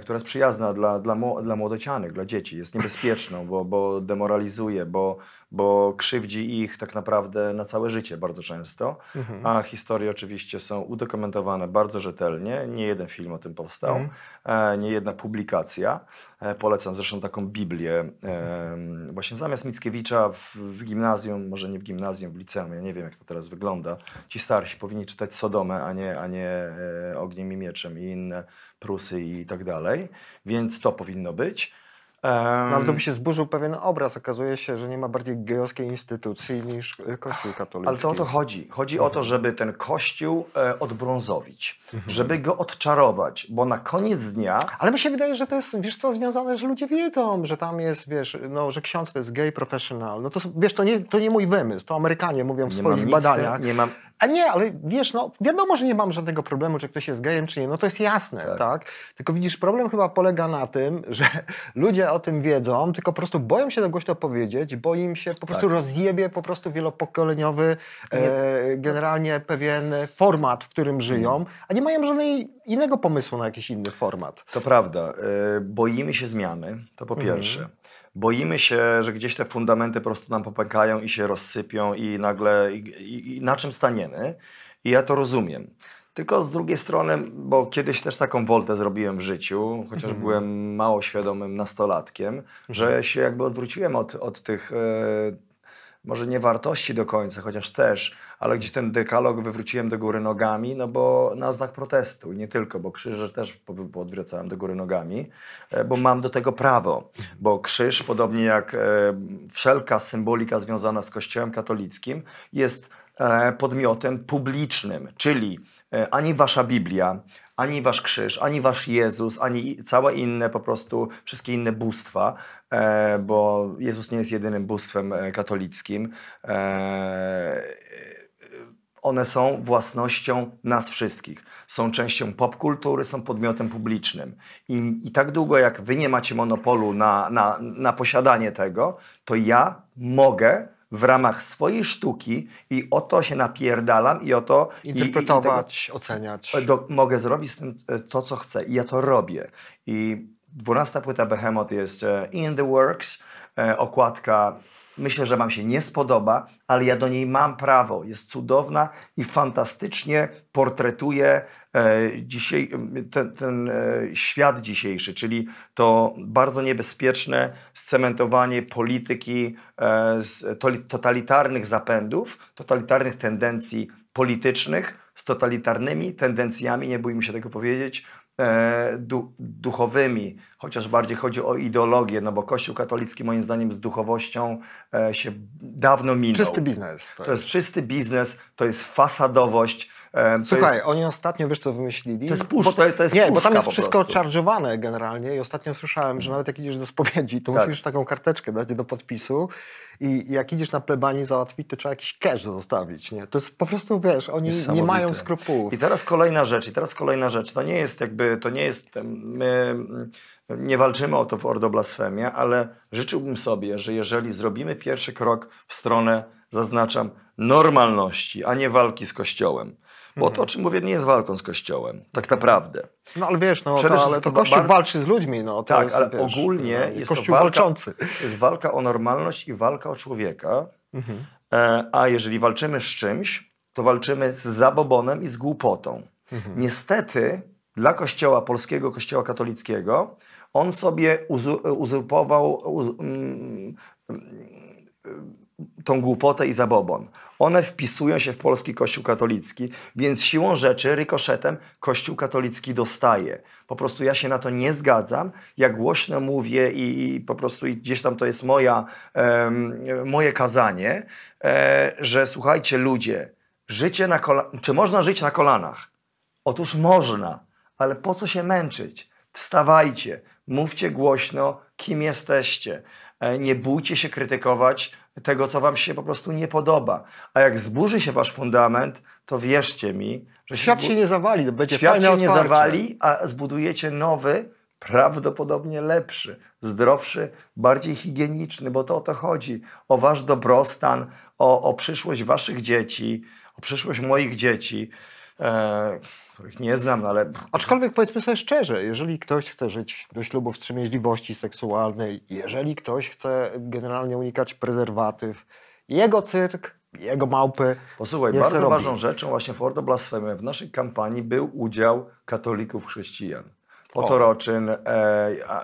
Speaker 3: która jest przyjazna dla, dla, dla młodocianych, dla dzieci. Jest niebezpieczną, bo, bo demoralizuje, bo, bo krzywdzi ich tak naprawdę na całe życie bardzo często.
Speaker 2: Mhm.
Speaker 3: A historie oczywiście są udokumentowane bardzo rzetelnie. Nie jeden film o tym powstał, e, nie jedna publikacja. E, polecam zresztą taką Biblię. E, właśnie zamiast Mickiewicza w, w gimnazjum, może nie w gimnazjum, w liceum, ja nie wiem jak to teraz wygląda. Ci starsi powinni czytać Sodomę, a nie, a nie e, Ogniem i Mieczem i inne Prusy i tak dalej. Więc to powinno być.
Speaker 2: No, ale to by się zburzył pewien obraz. Okazuje się, że nie ma bardziej gejowskiej instytucji niż e, Kościół katolicki.
Speaker 3: Ale to o to chodzi. Chodzi o to, żeby ten kościół e, odbrązowić,
Speaker 2: Mhm.
Speaker 3: żeby go odczarować, bo na koniec dnia
Speaker 2: Ale mi się wydaje, że to jest, wiesz co, związane, że ludzie wiedzą, że tam jest, wiesz, no, że ksiądz to jest gay professional. No to, wiesz, to nie, to nie mój wymysł, to Amerykanie mówią w
Speaker 3: nie
Speaker 2: swoich badaniach.
Speaker 3: nie mam,
Speaker 2: A nie, ale wiesz, no wiadomo, że nie mam żadnego problemu, czy ktoś jest gejem, czy nie, no to jest jasne, tak.
Speaker 3: Tak.
Speaker 2: Tylko widzisz, problem chyba polega na tym, że ludzie o tym wiedzą, tylko po prostu boją się to głośno powiedzieć, bo im się po prostu
Speaker 3: Tak.
Speaker 2: rozjebie po prostu wielopokoleniowy, e, generalnie pewien format, w którym żyją,
Speaker 3: Mhm.
Speaker 2: a nie mają żadnego innego pomysłu na jakiś inny format.
Speaker 3: To prawda. y, Boimy się zmiany, to po
Speaker 2: Mhm.
Speaker 3: Boimy się, że gdzieś te fundamenty po prostu nam popękają i się rozsypią i nagle i, i, i na czym staniemy. I ja to rozumiem. Tylko z drugiej strony, bo kiedyś też taką woltę zrobiłem w życiu, chociaż
Speaker 2: Mhm.
Speaker 3: byłem mało świadomym nastolatkiem, że się jakby odwróciłem od, od tych e, może nie wartości do końca, chociaż też, ale gdzieś ten dekalog wywróciłem do góry nogami, no bo na znak protestu i nie tylko, bo krzyże też odwracałem do góry nogami, e, bo mam do tego prawo, bo krzyż, podobnie jak e, wszelka symbolika związana z Kościołem katolickim, jest e, podmiotem publicznym, czyli ani wasza Biblia, ani wasz krzyż, ani wasz Jezus, ani całe inne po prostu, wszystkie inne bóstwa, e, bo Jezus nie jest jedynym bóstwem e, katolickim. E, one są własnością nas wszystkich. Są częścią popkultury, są podmiotem publicznym. I, I tak długo jak wy nie macie monopolu na, na, na posiadanie tego, to ja mogę w ramach swojej sztuki i o to się napierdalam i o to... i- i- i tego-
Speaker 2: Interpretować, oceniać.
Speaker 3: do, mogę zrobić z tym e, to, co chcę i ja to robię. I dwunasta płyta Behemoth jest e, in the works, e, okładka myślę, że wam się nie spodoba, ale ja do niej mam prawo. Jest cudowna i fantastycznie portretuje e, dzisiaj, ten, ten e, świat dzisiejszy, czyli to bardzo niebezpieczne scementowanie polityki e, z totalitarnych zapędów, totalitarnych tendencji politycznych z totalitarnymi tendencjami, nie bójmy się tego powiedzieć, du, duchowymi, chociaż bardziej chodzi o ideologię, no bo Kościół katolicki moim zdaniem z duchowością e, się dawno minął.
Speaker 2: Czysty biznes.
Speaker 3: To jest czysty biznes, to jest fasadowość, E, to
Speaker 2: Słuchaj,
Speaker 3: jest,
Speaker 2: oni ostatnio, wiesz co wymyślili?
Speaker 3: To jest push-
Speaker 2: Bo-
Speaker 3: to- to jest
Speaker 2: Nie, bo
Speaker 3: puszka
Speaker 2: tam jest wszystko charge'owane generalnie i ostatnio słyszałem, że nawet jak idziesz do spowiedzi, to
Speaker 3: Tak.
Speaker 2: musisz taką karteczkę dać do podpisu i jak idziesz na plebanii załatwić, to trzeba jakiś cash zostawić, nie? To jest po prostu, wiesz, oni nie mają skrupułów.
Speaker 3: I teraz kolejna rzecz, i teraz kolejna rzecz. To nie jest jakby, to nie jest, my nie walczymy o to w Ordo Blasfemia, ale życzyłbym sobie, że jeżeli zrobimy pierwszy krok w stronę, zaznaczam, normalności, a nie walki z Kościołem. Bo to, o czym mówię, nie jest walką z Kościołem, tak naprawdę.
Speaker 2: No ale wiesz, no
Speaker 3: Przede
Speaker 2: to, ale to Kościół
Speaker 3: bar-
Speaker 2: walczy z ludźmi, no to
Speaker 3: Tak,
Speaker 2: jest,
Speaker 3: ale
Speaker 2: wiesz,
Speaker 3: ogólnie
Speaker 2: no,
Speaker 3: jest to
Speaker 2: Kościół
Speaker 3: walka,
Speaker 2: walczący.
Speaker 3: to jest walka o normalność i walka o człowieka.
Speaker 2: Mhm.
Speaker 3: E, a jeżeli walczymy z czymś, to walczymy z zabobonem i z głupotą.
Speaker 2: Mhm.
Speaker 3: Niestety dla kościoła polskiego, kościoła katolickiego, on sobie uzu- uzurpował uz, mm, tą głupotę i zabobon. One wpisują się w polski kościół katolicki, więc siłą rzeczy, rykoszetem, kościół katolicki dostaje. Po prostu ja się na to nie zgadzam. Ja głośno mówię i, i po prostu i gdzieś tam to jest moja, em, moje kazanie, e, że słuchajcie ludzie, życie na czy można żyć na kolanach? Otóż można, ale po co się męczyć? Wstawajcie, mówcie głośno, kim jesteście. E, Nie bójcie się krytykować tego, co wam się po prostu nie podoba. A jak zburzy się wasz fundament, to wierzcie mi, że
Speaker 2: Świat
Speaker 3: zbu-
Speaker 2: się nie zawali, będzie
Speaker 3: świat się nie zawali, a zbudujecie nowy, prawdopodobnie lepszy, zdrowszy, bardziej higieniczny, bo to o to chodzi. O wasz dobrostan, o, o przyszłość waszych dzieci, o przyszłość moich dzieci, e, których nie znam, ale
Speaker 2: Aczkolwiek powiedzmy sobie szczerze, jeżeli ktoś chce żyć do ślubu wstrzemięźliwości seksualnej, jeżeli ktoś chce generalnie unikać prezerwatyw, jego cyrk, jego małpy.
Speaker 3: Posłuchaj, bardzo
Speaker 2: robi.
Speaker 3: ważną rzeczą właśnie w Ordo Blasfemia w naszej kampanii był udział katolików chrześcijan. Potoroczyn, e,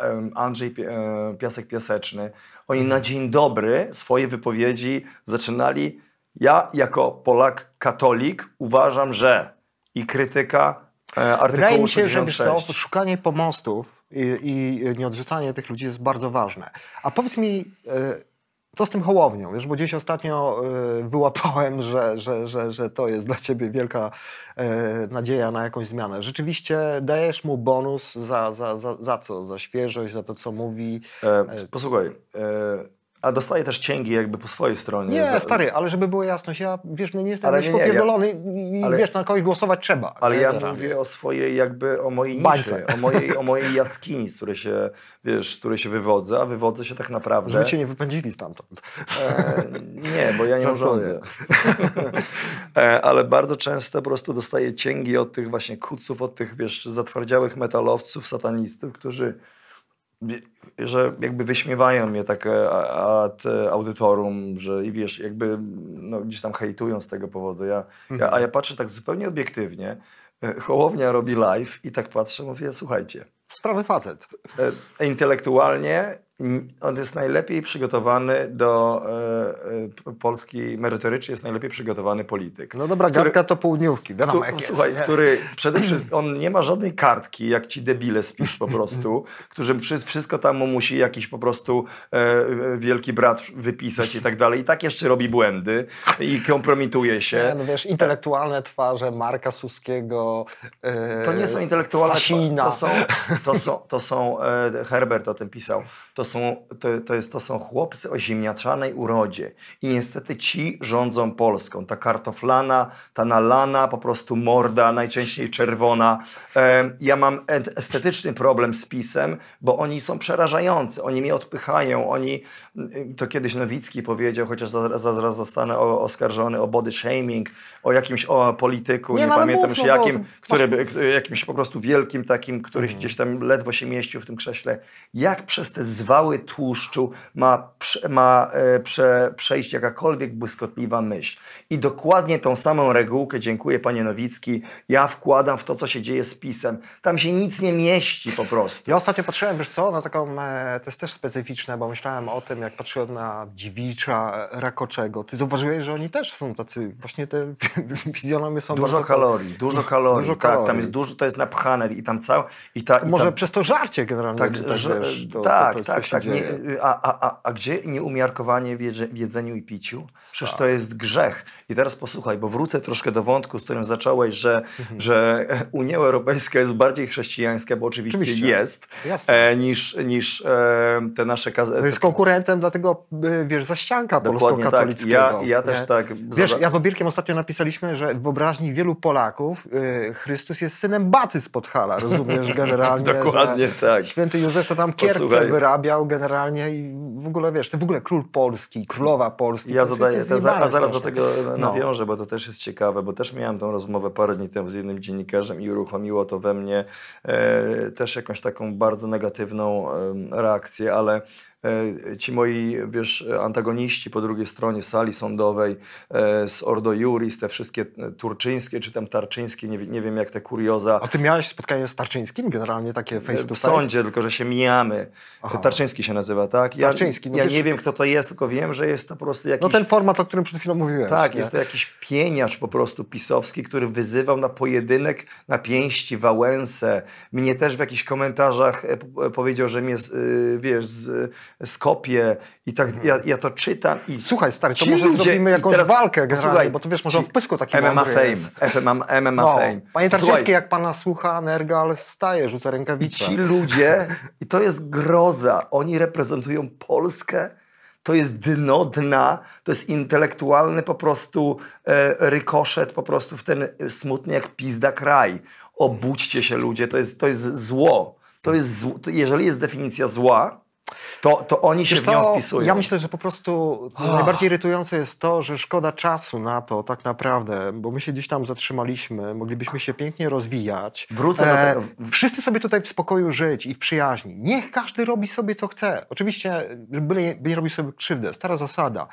Speaker 3: em, Andrzej e, Piasek Piaseczny. Oni na dzień dobry swoje wypowiedzi zaczynali. Ja jako Polak katolik uważam, że i krytyka e, artykułu
Speaker 2: Wydaje mi się, że co,
Speaker 3: 66.
Speaker 2: szukanie pomostów i, i nieodrzucanie tych ludzi jest bardzo ważne. A powiedz mi, e, co z tym hołownią? Wiesz, bo gdzieś ostatnio e, wyłapałem, że, że, że, że to jest dla ciebie wielka e, nadzieja na jakąś zmianę. Rzeczywiście dajesz mu bonus za, za, za, za co? Za świeżość, za to, co mówi.
Speaker 3: E, posłuchaj, e, a dostaje też cięgi jakby po swojej stronie.
Speaker 2: Nie,
Speaker 3: Za-
Speaker 2: stary, ale żeby było jasność, ja wiesz, nie jestem
Speaker 3: Ale nie,
Speaker 2: nie,
Speaker 3: ja-
Speaker 2: popierdolony i,
Speaker 3: ale-
Speaker 2: wiesz, na kogoś głosować trzeba.
Speaker 3: Ale
Speaker 2: nie?
Speaker 3: ja mówię o swojej, jakby o mojej
Speaker 2: Bańce.
Speaker 3: niszy, o mojej, o mojej jaskini, z której się, wiesz, z której się wywodzę, a wywodzę się tak naprawdę...
Speaker 2: Żeby cię nie wypędzili stamtąd.
Speaker 3: E, nie, bo ja nie
Speaker 2: No
Speaker 3: urządzę. e, ale bardzo często po prostu dostaję cięgi od tych właśnie kuców, od tych, wiesz, zatwardziałych metalowców, satanistów, którzy że jakby wyśmiewają mnie tak ad audytorum, że i wiesz, jakby no, gdzieś tam hejtują z tego powodu. Ja, ja, a ja patrzę tak zupełnie obiektywnie, Hołownia robi live i tak patrzę, mówię, słuchajcie,
Speaker 2: Sprawy facet.
Speaker 3: e, intelektualnie on jest najlepiej przygotowany do e, e, Polski, merytorycznie jest najlepiej przygotowany polityk.
Speaker 2: No dobra,
Speaker 3: Który-
Speaker 2: gadka to południówki, wiadomo
Speaker 3: Któ-
Speaker 2: jak jest.
Speaker 3: słuchaj,
Speaker 2: nie?
Speaker 3: który przede wszystkim, on nie ma żadnej kartki, jak ci debile z PiS po prostu, którzy wszy- wszystko tam mu musi jakiś po prostu e, e, wielki brat wypisać i tak dalej. I tak jeszcze robi błędy i kompromituje
Speaker 2: Nie,
Speaker 3: się.
Speaker 2: no wiesz, intelektualne twarze Marka Suskiego, e,
Speaker 3: To nie są intelektualne,
Speaker 2: Sasina.
Speaker 3: to są, to są, to są e, Herbert o tym pisał, to są, to, to, jest, to są chłopcy o ziemniaczanej urodzie i niestety ci rządzą Polską. Ta kartoflana, ta nalana, po prostu morda, najczęściej czerwona. E, ja mam et- estetyczny problem z pisem, bo oni są przerażający, oni mnie odpychają, oni, to kiedyś Nowicki powiedział, chociaż zaraz, zaraz zostanę o- oskarżony o body shaming, o jakimś o polityku,
Speaker 2: Nie,
Speaker 3: nie, pamiętam już jakim, który jakimś po prostu wielkim takim, który gdzieś tam ledwo się mieścił w tym krześle. Jak przez te zwały tłuszczu ma, ma e, prze, przejść jakakolwiek błyskotliwa myśl. I dokładnie tą samą regułkę, dziękuję panie Nowicki, ja wkładam w to, co się dzieje z pisem. Tam się nic nie mieści po prostu.
Speaker 2: Ja ostatnio patrzyłem, wiesz co, na taką, e, to jest też specyficzne, bo myślałem o tym, jak patrzyłem na Dziwicza, Rakoczego. Ty zauważyłeś, że oni też są tacy, właśnie te fizjonomie są
Speaker 3: Dużo
Speaker 2: bardzo-
Speaker 3: kalorii, dużo kalorii,
Speaker 2: Dużo
Speaker 3: tak, tam
Speaker 2: kalorii.
Speaker 3: jest dużo, to jest napchane i tam cał, i ta, i
Speaker 2: Może
Speaker 3: tam,
Speaker 2: przez to żarcie generalnie.
Speaker 3: Tak,
Speaker 2: tak, wiesz, to-
Speaker 3: tak,
Speaker 2: to
Speaker 3: tak, tak, tak. Nie,
Speaker 2: dzieje.
Speaker 3: a, a, a, a gdzie nieumiarkowanie w jedze- w jedzeniu i piciu? Przecież to jest grzech. I teraz posłuchaj, bo wrócę troszkę do wątku, z którym zacząłeś, że,
Speaker 2: Mhm.
Speaker 3: że Unia Europejska jest bardziej chrześcijańska, bo oczywiście,
Speaker 2: Oczywiście.
Speaker 3: jest,
Speaker 2: Jasne.
Speaker 3: e, niż, niż e, te nasze... Kaz-
Speaker 2: To jest konkurentem dla tego, y, wiesz,
Speaker 3: Dokładnie tak.
Speaker 2: polsko-katolickiego.
Speaker 3: Ja, ja też tak...
Speaker 2: Wiesz, ja z Obirkiem ostatnio napisaliśmy, że w wyobraźni wielu Polaków y, Chrystus jest synem bacy z Podhala, rozumiesz, generalnie.
Speaker 3: Dokładnie tak.
Speaker 2: Święty Józef to tam kierce
Speaker 3: Posłuchaj.
Speaker 2: Wyrabiał generalnie i w ogóle, wiesz, to w ogóle król Polski, królowa Polski.
Speaker 3: Ja zadaję, te, za, a zaraz do tego
Speaker 2: No.
Speaker 3: nawiążę, bo to też jest ciekawe, bo też miałem tą rozmowę parę dni temu z jednym dziennikarzem i uruchomiło to we mnie e, też jakąś taką bardzo negatywną em, reakcję, ale e, ci moi, wiesz, antagoniści po drugiej stronie sali sądowej e, z Ordo Juris, te wszystkie e, turczyńskie czy tam tarczyńskie, nie, nie wiem jak te kurioza,
Speaker 2: A ty miałeś spotkanie z Tarczyńskim generalnie, takie face to
Speaker 3: w sądzie, tylko że się mijamy.
Speaker 2: Aha.
Speaker 3: Tarczyński się nazywa, tak? Ja,
Speaker 2: Tarczyński, no
Speaker 3: ja
Speaker 2: wiesz-
Speaker 3: nie wiem kto to jest, tylko wiem, że jest to po prostu jakiś...
Speaker 2: No ten format, o którym przed chwilą mówiłem.
Speaker 3: Tak, jest to jakiś pieniacz po prostu pisowski, który wyzywał na pojedynek na pięści Wałęsę. Mnie też w jakichś komentarzach e, e, powiedział, że mnie, y, wiesz, z, skopie i tak, ja, ja to czytam i...
Speaker 2: Słuchaj, stary, to może
Speaker 3: ludzie-
Speaker 2: zrobimy
Speaker 3: i
Speaker 2: jakąś
Speaker 3: teraz-
Speaker 2: walkę
Speaker 3: posłuchaj,
Speaker 2: bo to wiesz, może
Speaker 3: ci-
Speaker 2: w pysku taki
Speaker 3: MMA Fame,
Speaker 2: jest.
Speaker 3: FMM, MMA
Speaker 2: No,
Speaker 3: Fame.
Speaker 2: panie
Speaker 3: Słuchaj,
Speaker 2: Tarczyński, jak pana słucha, Nergal staje, rzuca rękawicę.
Speaker 3: Ci ludzie, i to jest groza, oni reprezentują Polskę, to jest dno dna, to jest intelektualny po prostu e, rykoszet po prostu w ten e, smutny jak pizda kraj. Obudźcie się ludzie, to jest, to jest zło. To jest zło. Jeżeli jest definicja zła, to, to oni się
Speaker 2: Wiesz
Speaker 3: w nią
Speaker 2: co,
Speaker 3: wpisują.
Speaker 2: Ja myślę, że po prostu najbardziej irytujące jest to, że szkoda czasu na to tak naprawdę, bo my się gdzieś tam zatrzymaliśmy, moglibyśmy się pięknie rozwijać. E,
Speaker 3: Wrócę do tego.
Speaker 2: Wszyscy sobie tutaj w spokoju żyć i w przyjaźni. Niech każdy robi sobie co chce. Oczywiście, byle nie, by nie robił sobie krzywdę. Stara zasada.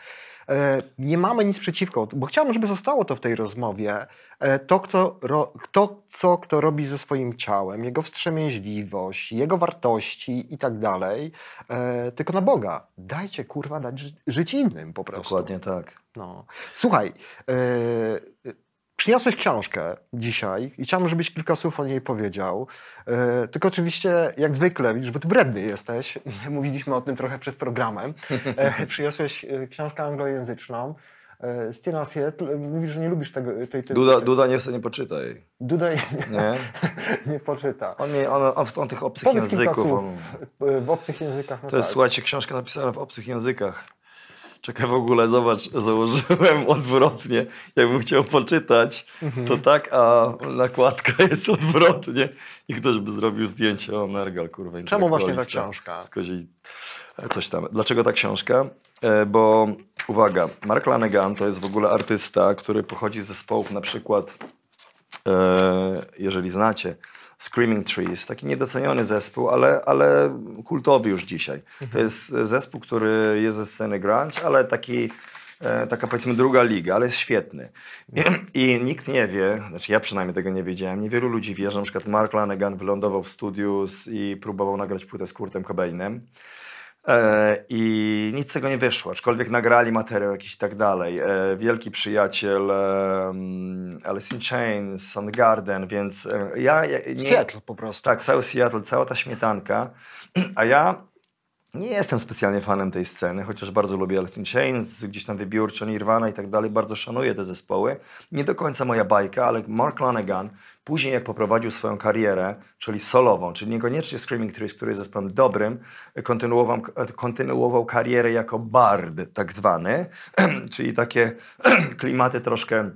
Speaker 2: E, Nie mamy nic przeciwko, bo chciałbym, żeby zostało to w tej rozmowie. E, To, ro, to, co kto robi ze swoim ciałem, jego wstrzemięźliwość, jego wartości i tak dalej, e, tylko na Boga. Dajcie, kurwa, dać ży- żyć innym po prostu.
Speaker 3: Dokładnie tak.
Speaker 2: No. Słuchaj, przyniosłeś książkę dzisiaj i chciałbym, żebyś kilka słów o niej powiedział. E, tylko oczywiście, jak zwykle, widzisz, bo ty wredny jesteś, mówiliśmy o tym trochę przed programem, e, przyniosłeś e, książkę anglojęzyczną. Scena Seattle, mówisz, że nie lubisz tego, tej... tej
Speaker 3: Duda, Duda nie chce, nie poczyta jej.
Speaker 2: Duda nie,
Speaker 3: Nie?
Speaker 2: nie poczyta.
Speaker 3: On, nie, on, on, on tych obcych
Speaker 2: Powiedz kilka
Speaker 3: języków.
Speaker 2: słów
Speaker 3: On,
Speaker 2: w obcych językach. No
Speaker 3: To jest,
Speaker 2: tak.
Speaker 3: słuchajcie, książka napisana w obcych językach. Czekaj, w ogóle, zobacz, założyłem odwrotnie. Jakbym chciał poczytać,
Speaker 2: Mhm.
Speaker 3: to tak, a nakładka jest odwrotnie. I ktoś by zrobił zdjęcie o Nergal, kurwa.
Speaker 2: Czemu właśnie ta książka?
Speaker 3: Z kozi... Coś tam. Dlaczego ta książka? E, Bo uwaga, Mark Lanegan to jest w ogóle artysta, który pochodzi z zespołów na przykład, e, jeżeli znacie, Screaming Trees, taki niedoceniony zespół, ale, ale kultowy już dzisiaj. To jest zespół, który jest ze sceny grunge, ale taki, e, taka powiedzmy druga liga, ale jest świetny. I, I nikt nie wie, znaczy ja przynajmniej tego nie wiedziałem, niewielu ludzi wie, że na przykład Mark Lanegan wylądował w studiu i próbował nagrać płytę z Kurtem Cobainem. E, I nic z tego nie wyszło, aczkolwiek nagrali materiał jakiś i tak dalej. E, wielki przyjaciel e, mm, Alice in Chains, Soundgarden, więc ja, ja nie,
Speaker 2: Seattle po prostu.
Speaker 3: tak, cały Seattle, cała ta śmietanka. A ja nie jestem specjalnie fanem tej sceny, chociaż bardzo lubię Alice in Chains, gdzieś tam wybiórczo Nirvana i tak dalej, bardzo szanuję te zespoły. Nie do końca moja bajka, ale Mark Lanegan później jak poprowadził swoją karierę, czyli solową, czyli niekoniecznie Screaming Trees, który jest zespołem dobrym, kontynuował, kontynuował karierę jako bard tak zwany, czyli takie klimaty troszkę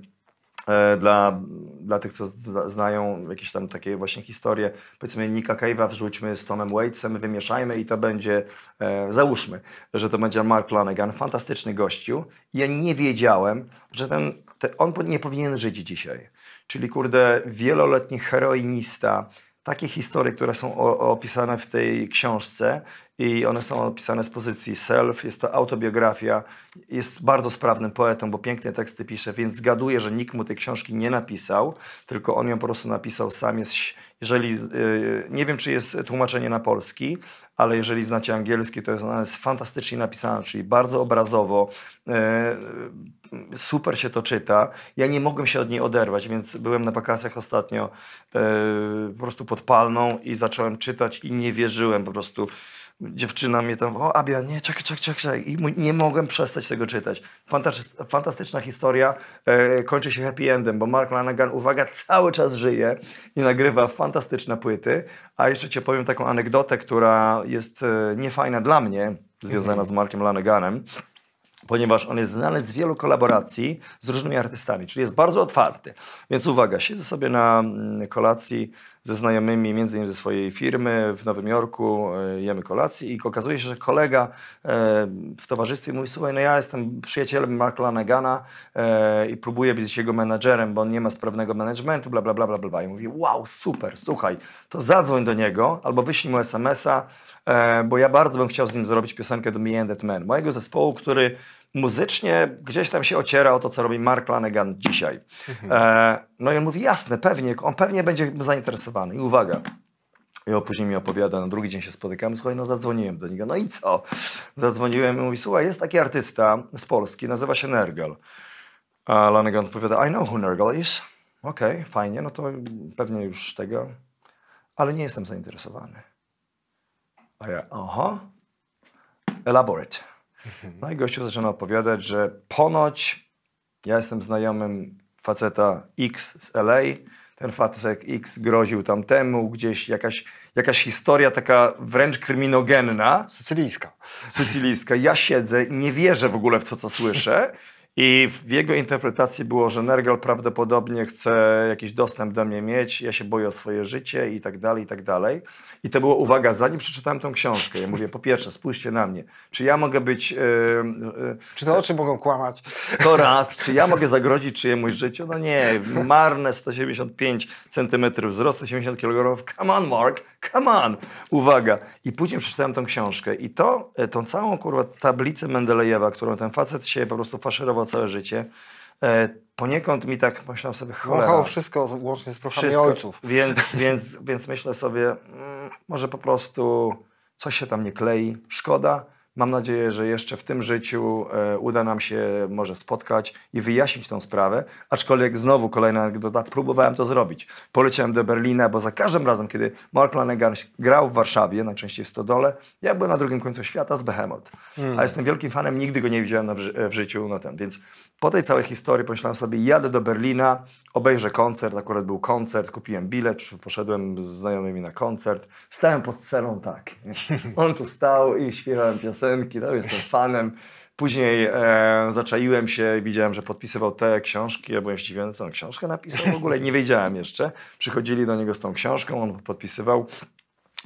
Speaker 3: e, dla, dla tych, co zna- znają jakieś tam takie właśnie historie, powiedzmy Nika Cave'a wrzućmy z Tomem Waitsem, wymieszajmy i to będzie, e, załóżmy, że to będzie Mark Lanegan, fantastyczny gościu. Ja nie wiedziałem, że ten, te, on nie powinien żyć dzisiaj. Czyli kurde, wieloletni heroinista, takie historie, które są opisane w tej książce i one są opisane z pozycji self, jest to autobiografia, jest bardzo sprawnym poetą, bo piękne teksty pisze, więc zgaduję, że nikt mu tej książki nie napisał, tylko on ją po prostu napisał sam. Jest, jeżeli, yy, nie wiem, czy jest tłumaczenie na polski, ale jeżeli znacie angielski, to jest ona jest fantastycznie napisana, czyli bardzo obrazowo, yy, super się to czyta. Ja nie mogłem się od niej oderwać, więc byłem na wakacjach ostatnio yy, po prostu pod palmą i zacząłem czytać i nie wierzyłem po prostu. Dziewczyna mnie tam, o Abia, nie, czekaj, czekaj, czekaj. I nie mogłem przestać tego czytać. Fantastycz, fantastyczna historia, e, kończy się happy endem, bo Mark Lanagan, uwaga, cały czas żyje i nagrywa fantastyczne płyty. A jeszcze ci powiem taką anegdotę, która jest e, niefajna dla mnie, związana z Markiem Lanaganem ponieważ on jest znany z wielu kolaboracji z różnymi artystami, czyli jest bardzo otwarty. Więc uwaga, siedzę sobie na mm, kolacji ze znajomymi, między innymi ze swojej firmy w Nowym Jorku, e, jemy kolację i okazuje się, że kolega e, w towarzystwie mówi, słuchaj, no ja jestem przyjacielem Marka Lanagana e, i próbuję być jego menadżerem, bo on nie ma sprawnego managementu, bla, bla, bla, bla, bla. I mówi, wow, super, słuchaj, to zadzwoń do niego albo wyślij mu SMS-a, bo ja bardzo bym chciał z nim zrobić piosenkę do Me and That Man, mojego zespołu, który muzycznie gdzieś tam się ociera o to, co robi Mark Lanegan dzisiaj. E, no i on mówi, jasne, pewnie, on pewnie będzie zainteresowany. I uwaga, i on później mi opowiada, na drugi dzień się spotykamy, słuchaj, no zadzwoniłem do niego, no i co? Zadzwoniłem i mówi, słuchaj, jest taki artysta z Polski, nazywa się Nergal. A Lanegan odpowiada, I know who Nergal is. Okej, fajnie, no to pewnie już tego, ale nie jestem zainteresowany. A ja, aha, elaborate. No i gościu zaczyna opowiadać, że ponoć ja jestem znajomym faceta X z LA, ten facet X groził tamtemu, gdzieś jakaś, jakaś historia taka wręcz kryminogenna,
Speaker 2: Sycylijska.
Speaker 3: sycylijska. Ja siedzę, nie wierzę w ogóle w to, co słyszę. I w jego interpretacji było, że Nergal prawdopodobnie chce jakiś dostęp do mnie mieć, ja się boję o swoje życie i tak dalej, i tak dalej. I to było, uwaga, zanim przeczytałem tą książkę, ja mówię, po pierwsze, spójrzcie na mnie, czy ja mogę być, yy, yy,
Speaker 2: Czy te oczy mogą kłamać?
Speaker 3: to raz, czy ja mogę zagrozić czyjemuś życiu? No nie, marne 175 cm wzrostu, 80 kg. Come on, Mark, come on. Uwaga. I później przeczytałem tą książkę i to, e, tą całą kurwa tablicę Mendelejewa, którą ten facet się po prostu faszerował całe życie, e, poniekąd mi tak pomyślałem sobie, cholera.
Speaker 2: Wąchało wszystko łącznie z prochami
Speaker 3: Wszystko.
Speaker 2: ojców.
Speaker 3: Więc, więc, więc myślę sobie, mm, może po prostu coś się tam nie klei. Szkoda. Mam nadzieję, że jeszcze w tym życiu e, uda nam się może spotkać i wyjaśnić tą sprawę. Aczkolwiek znowu kolejna anegdota, próbowałem to zrobić. Poleciałem do Berlina, bo za każdym razem, kiedy Mark Lanegan grał w Warszawie, najczęściej w Stodole, ja byłem na drugim końcu świata z Behemoth. A jestem wielkim fanem, nigdy go nie widziałem ży- w życiu. No ten. Więc po tej całej historii pomyślałem sobie, jadę do Berlina, obejrzę koncert, akurat był koncert, kupiłem bilet, poszedłem z znajomymi na koncert, stałem pod sceną tak. On tu stał i śpiewałem piosenki, no jestem fanem. Później e, zaczaiłem się i widziałem, że podpisywał te książki. Ja byłem zdziwiony, co on książkę napisał. W ogóle nie wiedziałem jeszcze. Przychodzili do niego z tą książką, on podpisywał.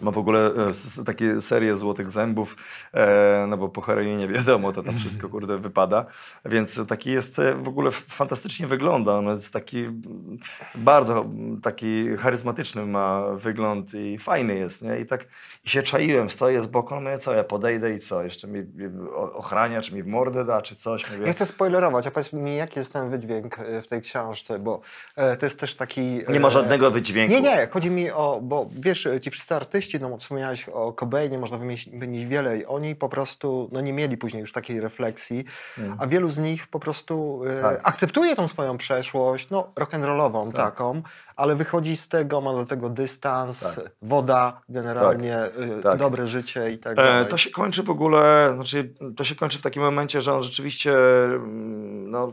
Speaker 3: Ma w ogóle e, takie serie złotych zębów, e, no bo po heroinie wiadomo, to tam wszystko kurde wypada. Więc taki jest, e, w ogóle fantastycznie wygląda. On jest taki bardzo taki charyzmatyczny ma wygląd i fajny jest, nie? I tak i się czaiłem, stoję z boku, no mówię, co, ja podejdę i co, jeszcze mi ochrania, czy mi w mordę da, czy coś. Mówię,
Speaker 2: Nie chcę spoilerować, a powiedz mi, jaki jest ten wydźwięk w tej książce, bo to jest też taki...
Speaker 3: nie ma żadnego wydźwięku.
Speaker 2: Nie, nie, chodzi mi o, bo wiesz, ci wszyscy artyści, no wspomniałeś o Cobainie, można wymienić, wiele i oni po prostu, no nie mieli później już takiej refleksji, a wielu z nich po prostu e,
Speaker 3: Mm. Tak.
Speaker 2: akceptuje tą swoją przeszłość, no rock'n'rollową taką, ale wychodzi z tego, ma do tego dystans,
Speaker 3: Tak.
Speaker 2: woda, generalnie e,
Speaker 3: tak.
Speaker 2: dobre życie i tak
Speaker 3: E,
Speaker 2: dalej.
Speaker 3: to się kończy w ogóle, znaczy to się kończy w takim momencie, że on rzeczywiście mm, no,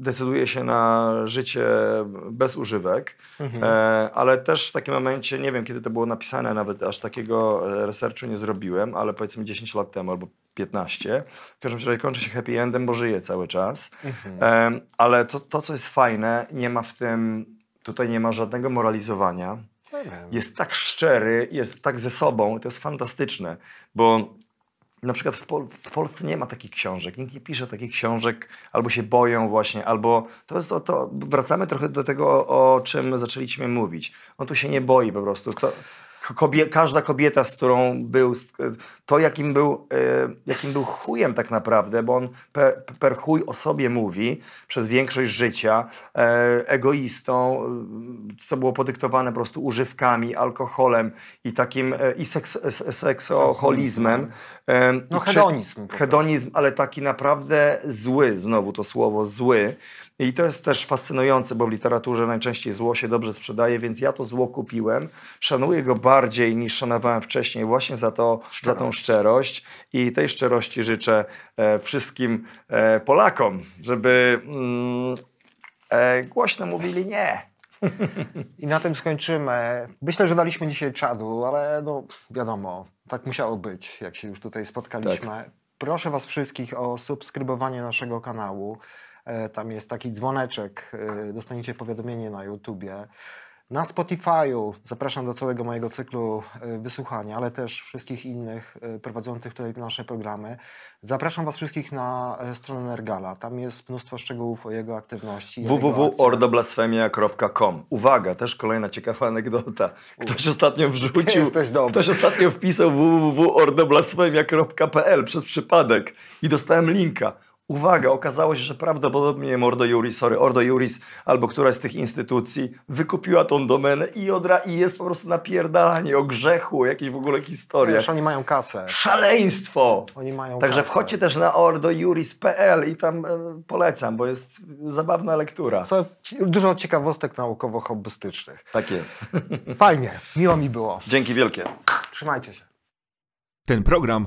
Speaker 3: decyduje się na życie bez używek,
Speaker 2: Mhm.
Speaker 3: e, ale też w takim momencie, nie wiem kiedy to było napisane, nawet aż takiego e, researchu nie zrobiłem, ale powiedzmy 10 lat temu albo 15. W każdym razie kończy się happy endem, bo żyje cały czas.
Speaker 2: Mhm.
Speaker 3: E, ale to, to, co jest fajne, nie ma w tym, tutaj nie ma żadnego moralizowania jest tak szczery, jest tak ze sobą, to jest fantastyczne, bo na przykład w, Pol- w Polsce nie ma takich książek, nikt nie pisze takich książek, albo się boją właśnie, albo to jest to, to wracamy trochę do tego, o, o czym zaczęliśmy mówić. On tu się nie boi po prostu. To, kobie, każda kobieta, z którą był, to jakim był, e, jakim był chujem tak naprawdę, bo on per, per chuj o sobie mówi przez większość życia, e, egoistą, e, co było podyktowane po prostu używkami, alkoholem i takim i seks, seksoholizmem.
Speaker 2: No hedonizm
Speaker 3: Hedonizm, ale taki naprawdę zły, znowu to słowo zły. I to jest też fascynujące, bo w literaturze najczęściej zło się dobrze sprzedaje, więc ja to zło kupiłem. Szanuję go bardziej niż szanowałem wcześniej właśnie za, to, za tą szczerość i tej szczerości życzę e, wszystkim e, Polakom, żeby mm, e, głośno mówili nie.
Speaker 2: I na tym skończymy. Myślę, że daliśmy dzisiaj czadu, ale no wiadomo, tak musiało być, jak się już tutaj spotkaliśmy.
Speaker 3: Tak.
Speaker 2: Proszę Was wszystkich o subskrybowanie naszego kanału. E, Tam jest taki dzwoneczek, e, dostaniecie powiadomienie na YouTubie. Na Spotify'u zapraszam do całego mojego cyklu e, wysłuchania, ale też wszystkich innych prowadzących tutaj nasze programy. Zapraszam Was wszystkich na stronę Nergala. Tam jest mnóstwo szczegółów o jego aktywności.
Speaker 3: www.ordoblasfemia.com Uwaga, też kolejna ciekawa anegdota. Ktoś ostatnio wrzucił, ktoś ostatnio wpisał www.ordoblasfemia.pl przez przypadek i dostałem linka. Uwaga, okazało się, że prawdopodobnie Ordo Juris, sorry, Ordo Juris albo któraś z tych instytucji wykupiła tą domenę i, odra, i jest po prostu napierdalanie o grzechu, jakieś w ogóle historie.
Speaker 2: Wiesz, oni mają kasę.
Speaker 3: Szaleństwo!
Speaker 2: Oni mają
Speaker 3: Także
Speaker 2: kasę.
Speaker 3: wchodźcie też na ordojuris.pl i tam e, polecam, bo jest zabawna lektura.
Speaker 2: Co, dużo ciekawostek naukowo-hobbystycznych.
Speaker 3: Tak jest.
Speaker 2: Fajnie, miło mi było.
Speaker 3: Dzięki wielkie.
Speaker 2: Trzymajcie się.
Speaker 1: Ten program